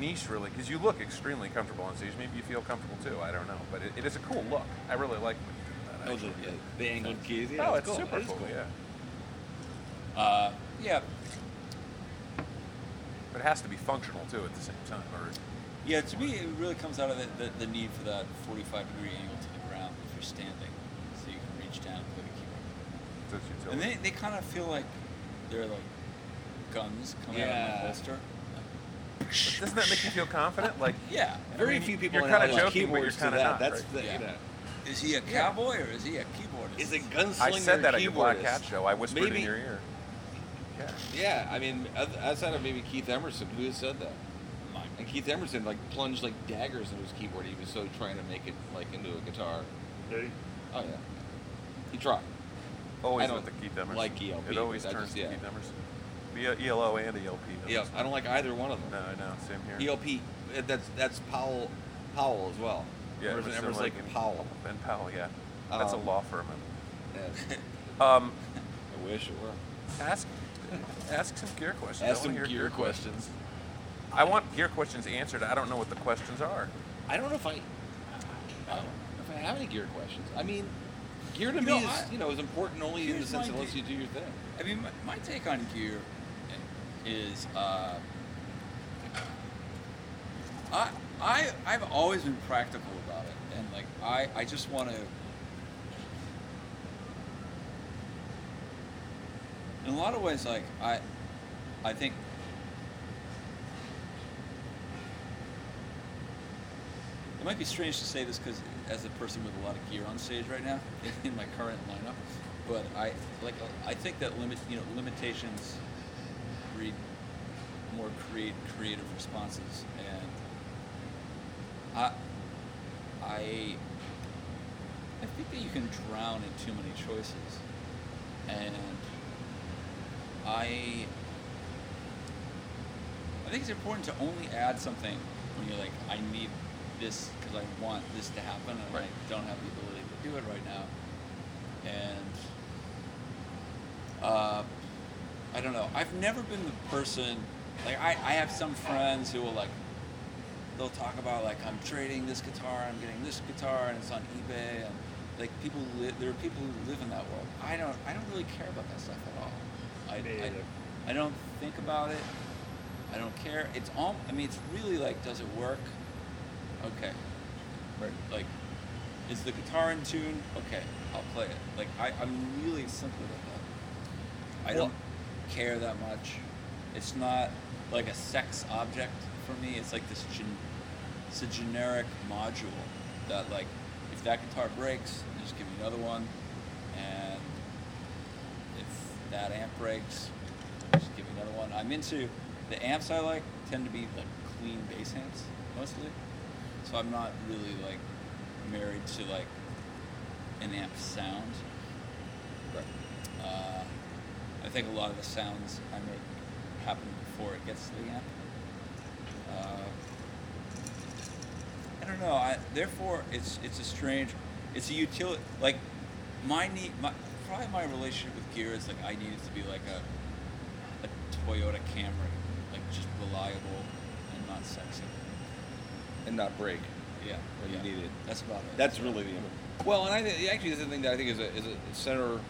niche really because you look extremely comfortable on stage. Maybe you feel comfortable too. I don't know, but it, it is a cool look. I really like when you do that. Oh, the, yeah, the angled keys. Yeah, oh, it's cool. super It is cool. Yeah, Uh, yeah. but it has to be functional too at the same time. Or Yeah, to me, it really comes out of the, the, the need for that 45 degree angle to the ground if you're standing, so you can reach down and play the keyboard. And they, they kind of feel like they're like guns coming out of Yeah. my holster. Doesn't that make you feel confident? Like, Yeah. Very I mean, few people you're kinda how to joking, but you're keyboards to kinda that. not, That's right? the, Yeah. you know. Is he a cowboy or is he a keyboardist? Is a gunslinger I said that at your Black keyboardist. Cat show. I whispered Maybe- in your ear. Yeah. Yeah, I mean, oth- outside of maybe Keith Emerson, who has said that? And Keith Emerson like plunged like daggers into his keyboard. He was so trying to make it like into a guitar. Did he? Oh yeah, he tried. Always I don't with the Keith Emerson. like ELP, It always turns just- to yeah. Keith Emerson. Be a ELO and ELP. Yeah, I don't like either one of them. No, I know. Same here. ELP, uh, that's that's Powell, Powell as well. Yeah, Emerson, Emerson, Emerson, Lake like and Powell. And Powell, yeah. That's a Um, law firm. Yeah, Um, I wish it were. ask ask some gear questions. Ask some hear gear questions. I want gear questions answered. I don't know what the questions are. I don't know if I, I don't know if I have any gear questions. I mean, gear to You me know, is I- you know is important only in the sense lets you do your thing. I mean, my, my take on gear is uh, I I I've always been practical about it, and like I I just want to. In a lot of ways, like I, I think. It might be strange to say this because, as a person with a lot of gear on stage right now in my current lineup, but I like I think that limit you know limitations more create creative responses, and I I I think that you can drown in too many choices, and I I think it's important to only add something when you're like I need this because I want this to happen and Right. I don't have the ability to do it right now, and uh, I don't know. I've never been the person like I, I have some friends who will like they'll talk about like I'm trading this guitar, I'm getting this guitar, and it's on eBay, and like people live. There are people who live in that world. I don't. I don't really care about that stuff at all. I, I. I don't think about it. I don't care. It's all. I mean, it's really like, does it work? Okay. Right. Like, is the guitar in tune? Okay, I'll play it. Like, I, I'm really simple with that. I Well- don't care that much. It's not like a sex object for me. It's like this. Gen- it's a generic module that, like, if that guitar breaks, just give me another one, and if that amp breaks, just give me another one. I'm into the amps I like tend to be like clean bass amps mostly, so I'm not really like married to like an amp sound. Right. Uh, I think a lot of the sounds I make happen before it gets to the amp. Uh, I don't know. I, therefore, it's it's a strange. It's a utility. Like my need. My probably my relationship with gear is like I need it to be like a a Toyota Camry, like just reliable and not sexy. And not break. Yeah, When you yeah. need it. That's about it. That's really the well, and I think actually this is the thing that I think is a, is a center,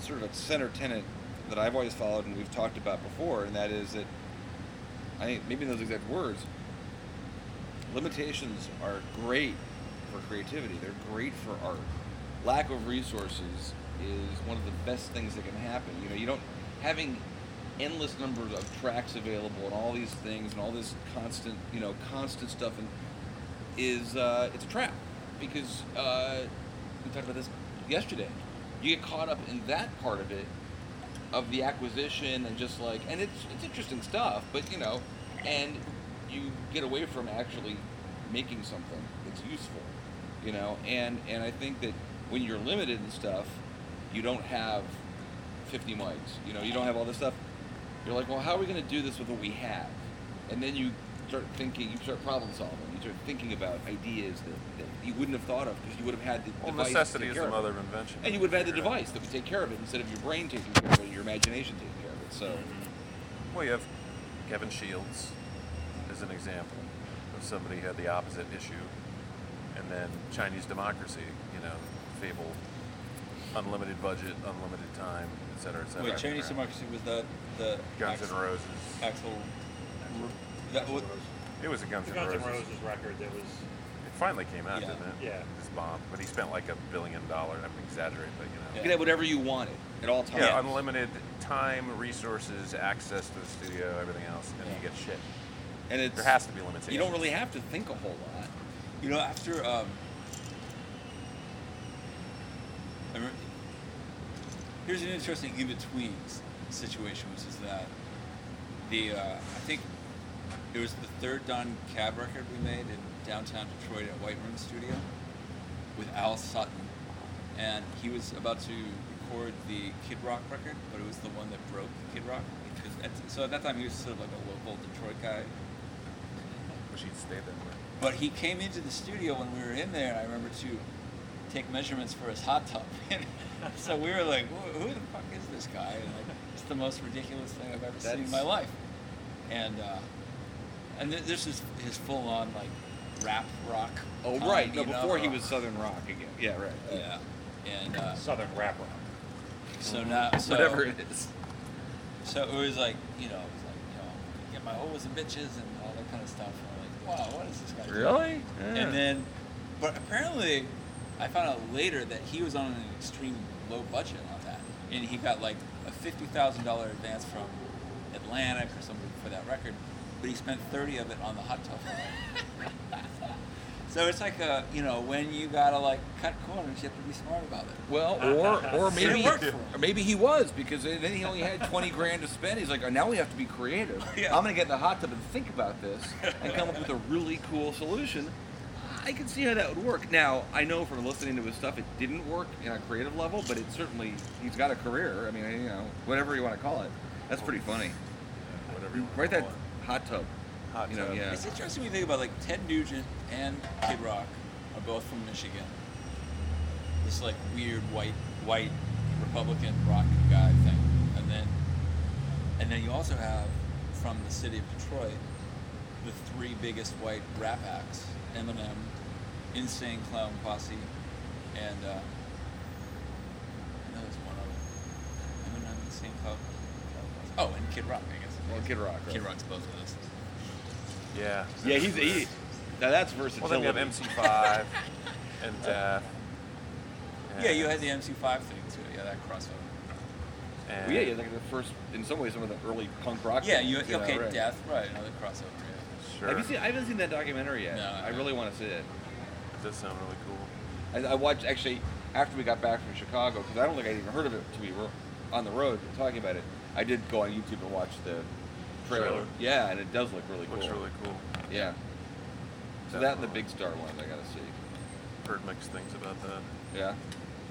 sort of a center tenet that I've always followed and we've talked about before, and that is that I think maybe in those exact words, limitations are great for creativity. They're great for art. Lack of resources is one of the best things that can happen. You know, you don't having endless numbers of tracks available and all these things and all this constant, you know, constant stuff and is uh, it's a trap because uh, we talked about this yesterday. You get caught up in that part of it, of the acquisition and just like, and it's it's interesting stuff, but you know, and you get away from actually making something that's useful, you know, and and I think that when you're limited and stuff, you don't have 50 mics, you know, you don't have all this stuff. You're like, well, how are we going to do this with what we have? And then you start thinking, you start problem solving, you start thinking about ideas that, that you wouldn't have thought of because you would have had the Well, device to necessity take is care the of mother it. of invention. And you would have had the Figure out. device that would take care of it instead of your brain taking care of it, your imagination taking care of it. So, mm-hmm. Well, you have Kevin Shields as an example of somebody who had the opposite issue, and then Chinese democracy. You know, fable, unlimited budget, unlimited time, et cetera, et cetera. Wait, Chinese democracy was that the Guns N' actual, Roses. actual that was, It was a Guns, The N' Guns N' Roses. Roses record that was It finally came out, Yeah. didn't it? Yeah. This bomb, but he spent like a billion dollars. I'm exaggerating, but you know. you could have whatever you wanted at all times. Yeah, unlimited time, resources, access to the studio, everything else, and Yeah. you get shit. and it's There has to be limitations. you don't really have to think a whole lot. You know, after um, I remember, here's an interesting in between situation, which is that the uh, I think it was the third Don Cab record we made in downtown Detroit at White Room Studio with Al Sutton, and he was about to record the Kid Rock record, but it was the one that broke Kid Rock. Because at, so at that time he was sort of like a local Detroit guy, Wish he'd stayed there. but he came into the studio when we were in there. And I remember to take measurements for his hot tub. so we were like, who, the fuck is this guy? And like, it's the most ridiculous thing I've ever seen in my life. And uh, and th- this is his full on like rap rock. Oh time, right, no, you know? before he was Southern Rock again. Yeah, right. Yeah. And uh, Southern rap rock. so now, so Whatever it is. So it was like, you know, it was like, you know, get my hoes and bitches and all that kind of stuff. And I'm like, wow, what is this guy doing? Really? Yeah. And then, but apparently, I found out later that he was on an extreme low budget on that, and he got like a fifty thousand dollar advance from Atlantic or something for that record, but he spent thirty of it on the hot tub. so it's like a, you know, when you gotta like cut corners, you have to be smart about it. Well, or or maybe It worked for him. or maybe he was because then he only had twenty grand to spend. He's like, oh, now we have to be creative. Yeah. I'm gonna get in the hot tub and think about this and come up with a really cool solution. I can see how that would work. Now, I know from listening to his stuff, it didn't work in a creative level, but it certainly he's got a career. I mean, you know, whatever you want to call it. That's pretty funny. Whatever you wanna Write that call hot tub. Hot you know, tub. yeah. It's interesting when you think about like Ted Nugent and Kid Rock are both from Michigan. This like weird white white Republican rock guy thing, and then and then you also have from the city of Detroit the three biggest white rap acts: Eminem, Insane Clown Posse, and uh, I know there's one other. Eminem, Insane Clown. Clown Posse. Oh, and Kid Rock, I guess. Well, Kid Rock. Right? Kid Rock's both of those. Yeah. Yeah, he's he. Now that's Well, versatility. then we have MC5 and Death. Yeah, you had the MC5 thing too. Yeah, that crossover. And Well, yeah, yeah, like the first, in some ways, some of the early punk rock. Yeah, bands, you know, okay? right. Death, right? Another crossover. Yeah. Sure. Have you seen? I haven't seen that documentary yet. No, I no. really want to see it. It does sound really cool. I, I watched actually after we got back from Chicago because I don't think I'd even heard of it till we were on the road talking about it. I did go on YouTube and watch the trailer. Trailer. Yeah, and it does look really cool. Looks really cool. Yeah. So that and the Big Star ones I gotta see. Heard mixed things about that. Yeah. Well,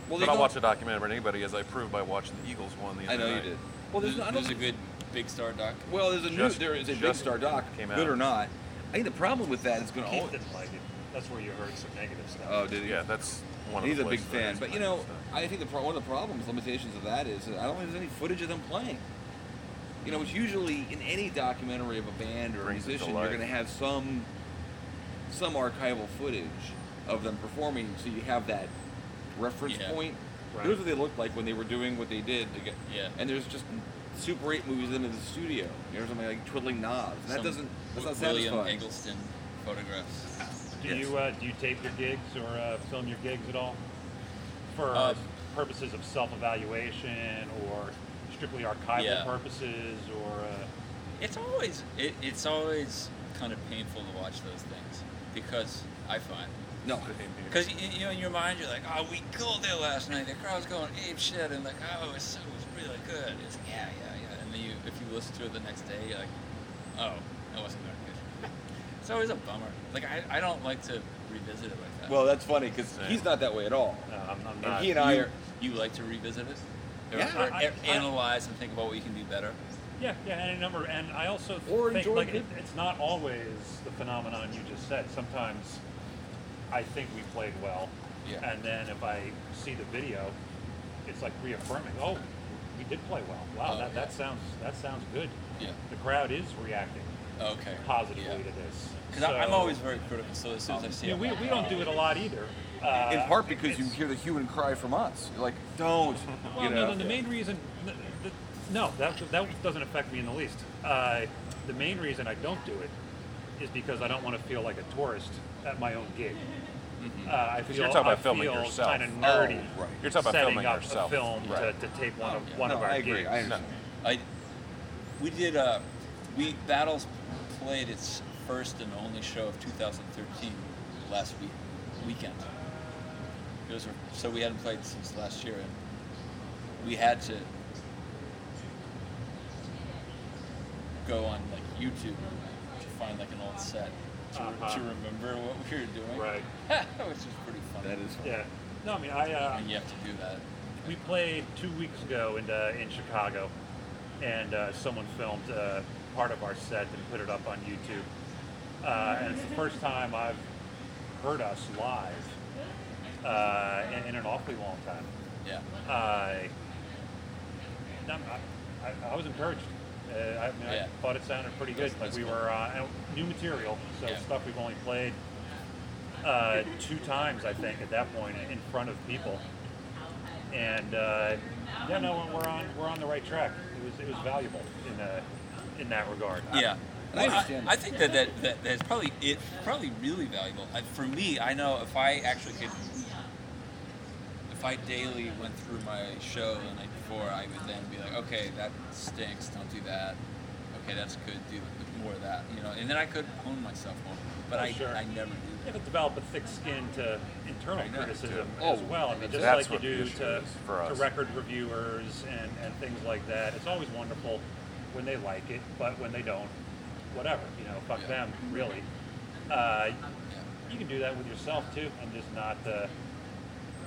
but there's I'll no- watch the documentary about anybody, as I proved by watching the Eagles one the other I know you did. Well, there's, There's, no, I there's don't a good Big Star doc. Well, there's a new. There is a Big Star doc, came good or not. I think the problem with that is going to Keith always. didn't like it. That's where you heard some negative stuff. Oh, did he? Yeah, that's one of He's the a big fan, but you know. I think the pro- one of the problems, limitations of that is that I don't think there's any footage of them playing. You know, it's usually in any documentary of a band or a Brings it to musician, you're life. going to have some some archival footage of them performing, so you have that reference Yeah. point. Right. Here's what they looked like when they were doing what they did to get. Yeah. And there's just Super 8 movies of them in the studio. You know, something like twiddling knobs. And that doesn't. That's not William satisfying. Eggleston photographs. Do Yes. you uh, do you tape your gigs or uh, film your gigs at all for Uh, purposes of self-evaluation or strictly archival Yeah. purposes or? Uh, It's always it, it's always kind of painful to watch those things because I find No. because you, you know in your mind you're like oh we killed it last night the crowd's going ape shit and like oh it's so it was really good it's like yeah yeah yeah and then you if you listen to it the next day you're like oh that wasn't that good it's always a bummer like I, I don't like to revisit it like that Well, that's funny because Same. he's not that way at all. no, I'm, I'm And not. he and I you, are. you like to revisit it or, Yeah, or I- a- I- analyze and think about what you can do better Yeah, yeah, any number. And I also Or think enjoy like it, it's not always the phenomenon you just said. Sometimes I think we played well, Yeah. and then if I see the video, it's like reaffirming. Oh, we did play well. Wow, Oh, that, yeah. that sounds that sounds good. Yeah. The crowd is reacting okay positively yeah. to this. Because I'm always very critical, so as soon as I see Yeah, it, we, we don't do it a lot either. Uh, in part because you hear the hue and cry from us. You're like, don't. Well, you no, know? no, the main reason, the, the, no, that, that doesn't affect me in the least. Uh, the main reason I don't do it is because I don't want to feel like a tourist at my own gig. Uh, I feel, you're talking about I filming feel yourself. kind of nerdy. Oh, right. You're talking about setting filming up yourself. a film Right. to, to tape one Oh, of yeah. one no, of our I agree. gigs. I understand. I we did uh we battles played its first and only show of 2013 last week weekend. It was, so we hadn't played since last year, and we had to go on like YouTube to find like an old set to, Uh-huh. to remember what we were doing. Right. Which is pretty funny. That is fun. Yeah. No, I mean, I uh, And you have to do that. we played two weeks ago in uh, in Chicago, and uh, someone filmed uh, part of our set and put it up on YouTube. Uh, and it's the first time I've heard us live uh, in, in an awfully long time. Yeah. I, I, I, I was encouraged. Uh, I, mean, Yeah. I thought it sounded pretty good. That's- like that's we cool. were uh, new material, so Yeah. stuff we've only played uh, two times, I think, at that point in front of people. And uh, yeah, no, we're on we're on the right track. It was it was valuable in uh, in that regard. Yeah. I Well, I, understand. I think that, that, that that's probably it probably really valuable. I, for me, I know if I actually could if I daily went through my show the night before, I would then be like, okay, that stinks, don't do that. Okay, that's good, do more of that. You know, and then I could hone myself more. But Oh, I, sure. I never do You have to develop a thick skin to internal know, criticism as Oh, well. I mean, just like you do to, for to record reviewers and, and things like that. It's always wonderful when they like it, but when they don't, whatever. You know, fuck Yeah. them, really. Uh, you can do that with yourself too, and just not uh,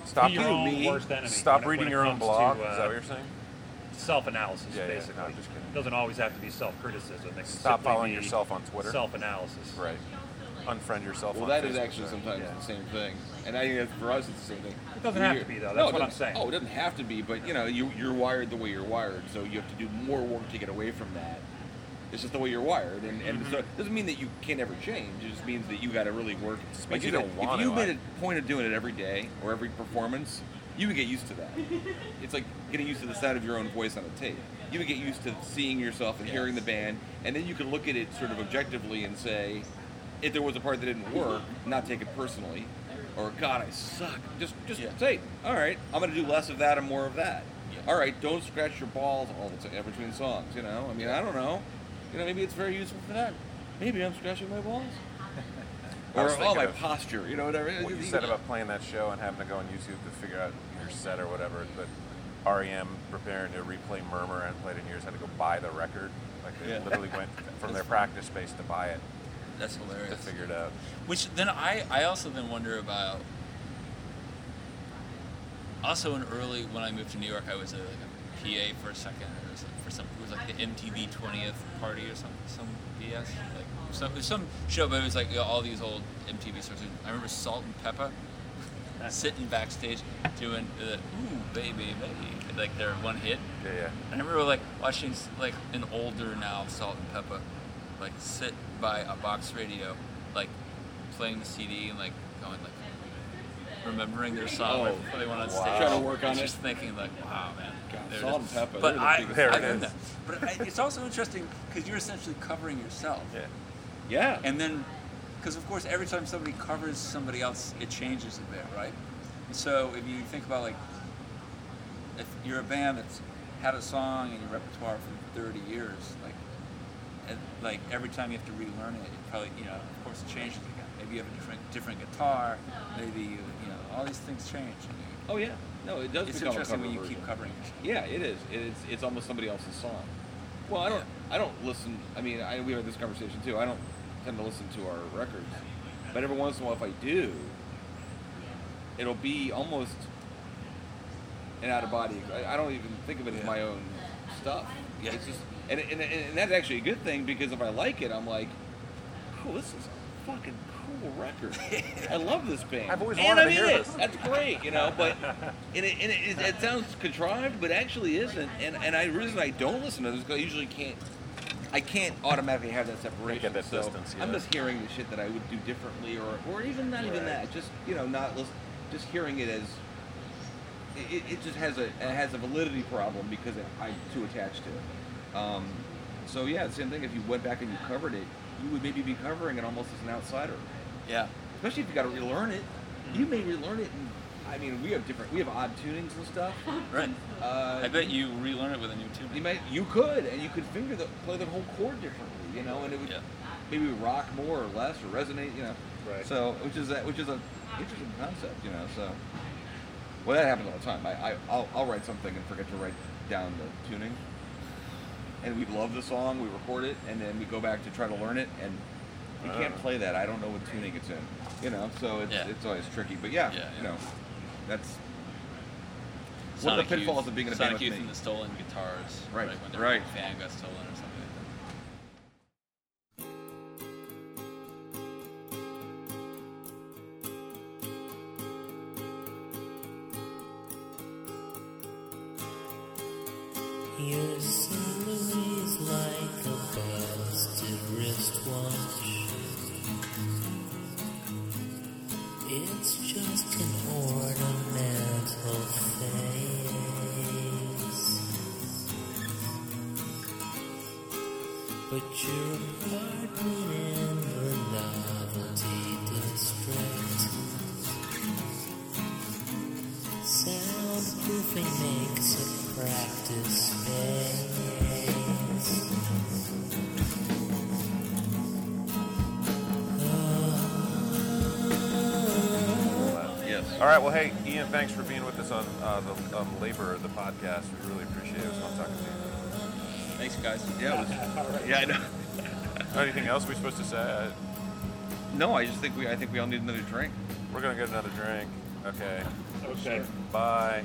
Stop your own me. worst enemy. Stop when reading when it your own blog. To, uh, Is that what you're saying? self-analysis, Yeah, yeah. No, I'm just kidding. It doesn't always have to be self-criticism. It Stop following yourself on Twitter. Self-analysis. Right. Unfriend yourself. Well, on that is Facebook, actually so- sometimes yeah. the same thing, and I think that for us it's the same thing. It doesn't For have to be, though. That's it what I'm saying. Oh, it doesn't have to be, but you know, you, you're wired the way you're wired, so you have to do more work to get away from that. It's just the way you're wired, and, and Mm-hmm. so it doesn't mean that you can't ever change. It just means that you got to really work. Like you you don't want if you made a point of doing it every day or every performance, you would get used to that. it's like getting used to the sound of your own voice on a tape. You would get used to seeing yourself and hearing the band, and then you could look at it sort of objectively and say, if there was a part that didn't work, not take it personally, or God, I suck. Just just Yeah. say, all right, I'm going to do less of that and more of that. Yeah. All right, don't scratch your balls all the time between songs. You know, I mean, I don't know. You know, maybe it's very useful for that. Maybe I'm scratching my balls. Or oh, my posture. You know, whatever. What you said about playing that show and having to go on YouTube to figure out your set or whatever, but REM preparing to replay Murmur and played it in years had to go buy the record. Like they Yeah. literally went from their practice space to buy it That's hilarious. to figure it out. Which then I, I also then wonder about. Also, in early when I moved to New York, I was a, like a PA for a second. It was like for some, it was like the MTV 20th party or some some BS. Like some some show, but it was like you know, all these old MTV stars. I remember Salt-N-Pepa sitting backstage doing the "Ooh Baby Baby," like their one hit. Yeah, yeah. I remember like watching like an older now Salt-N-Pepa, like sit by a box radio, like playing the CD and like going like remembering their song Oh, before they went on wow. stage. Trying to work on Just it. thinking like, wow, man. God, there Salt is. and Pepper, But they're the I, There I it learned is. that. But I, it's also interesting because you're essentially covering yourself. Yeah. Yeah. And then, because of course, every time somebody covers somebody else, it changes a bit, right? And so if you think about like, if you're a band that's had a song in your repertoire for 30 years, like, and, like every time you have to relearn it, it probably, you know, of course, it changes again. Maybe you have a different different guitar. Maybe you, you know, all these things change. Oh yeah. No, it does it's become a interesting when you version. keep covering yourself. Yeah, it is. It's it's almost somebody else's song. Well, I don't I don't listen. I mean, I, we had this conversation too. I don't tend to listen to our records, but every once in a while, if I do, it'll be almost an out of body. I, I don't even think of it as my own stuff. Yeah. It's just and, and and that's actually a good thing because if I like it, I'm like, cool. This is fucking cool record. I love this band. I've always and wanted I'm to in hear it. this. That's great, you know. But and it, and it, it sounds contrived, but actually isn't. And and I the reason I don't listen to this because I usually can't. I can't automatically have that separation. that so distance, I'm just hearing the shit that I would do differently, or or even not even that. Just you know, not listen, just hearing it as. It, it just has a it has a validity problem because it, I'm too attached to it. Um, so yeah, same thing. If you went back and you covered it, you would maybe be covering it almost as an outsider Yeah. especially if you got to relearn it. You may relearn it, and I mean, we have different, we have odd tunings and stuff. Right. Uh, I bet you relearn it with a new tune. you might, you could, and you could finger the, play the whole chord differently, you know, and it would, Yeah. maybe rock more or less or resonate, you know. Right. So which is that which is a interesting concept, you know. So well, that happens all the time. I, I I'll, I'll write something and forget to write down the tuning, and we love the song, we record it, and then we go back to try to learn it, and you can't play that. I don't know what tuning it's in, you know. So it's Yeah. it's always tricky. But yeah, Yeah, you know, that's one of the pitfalls Youth- of being in a Sonic band with Youth me. and the stolen guitars. Right, When their right. fan got stolen or something No, I just think we I think we all need another drink. we're gonna get another drink. Okay. Okay. Bye.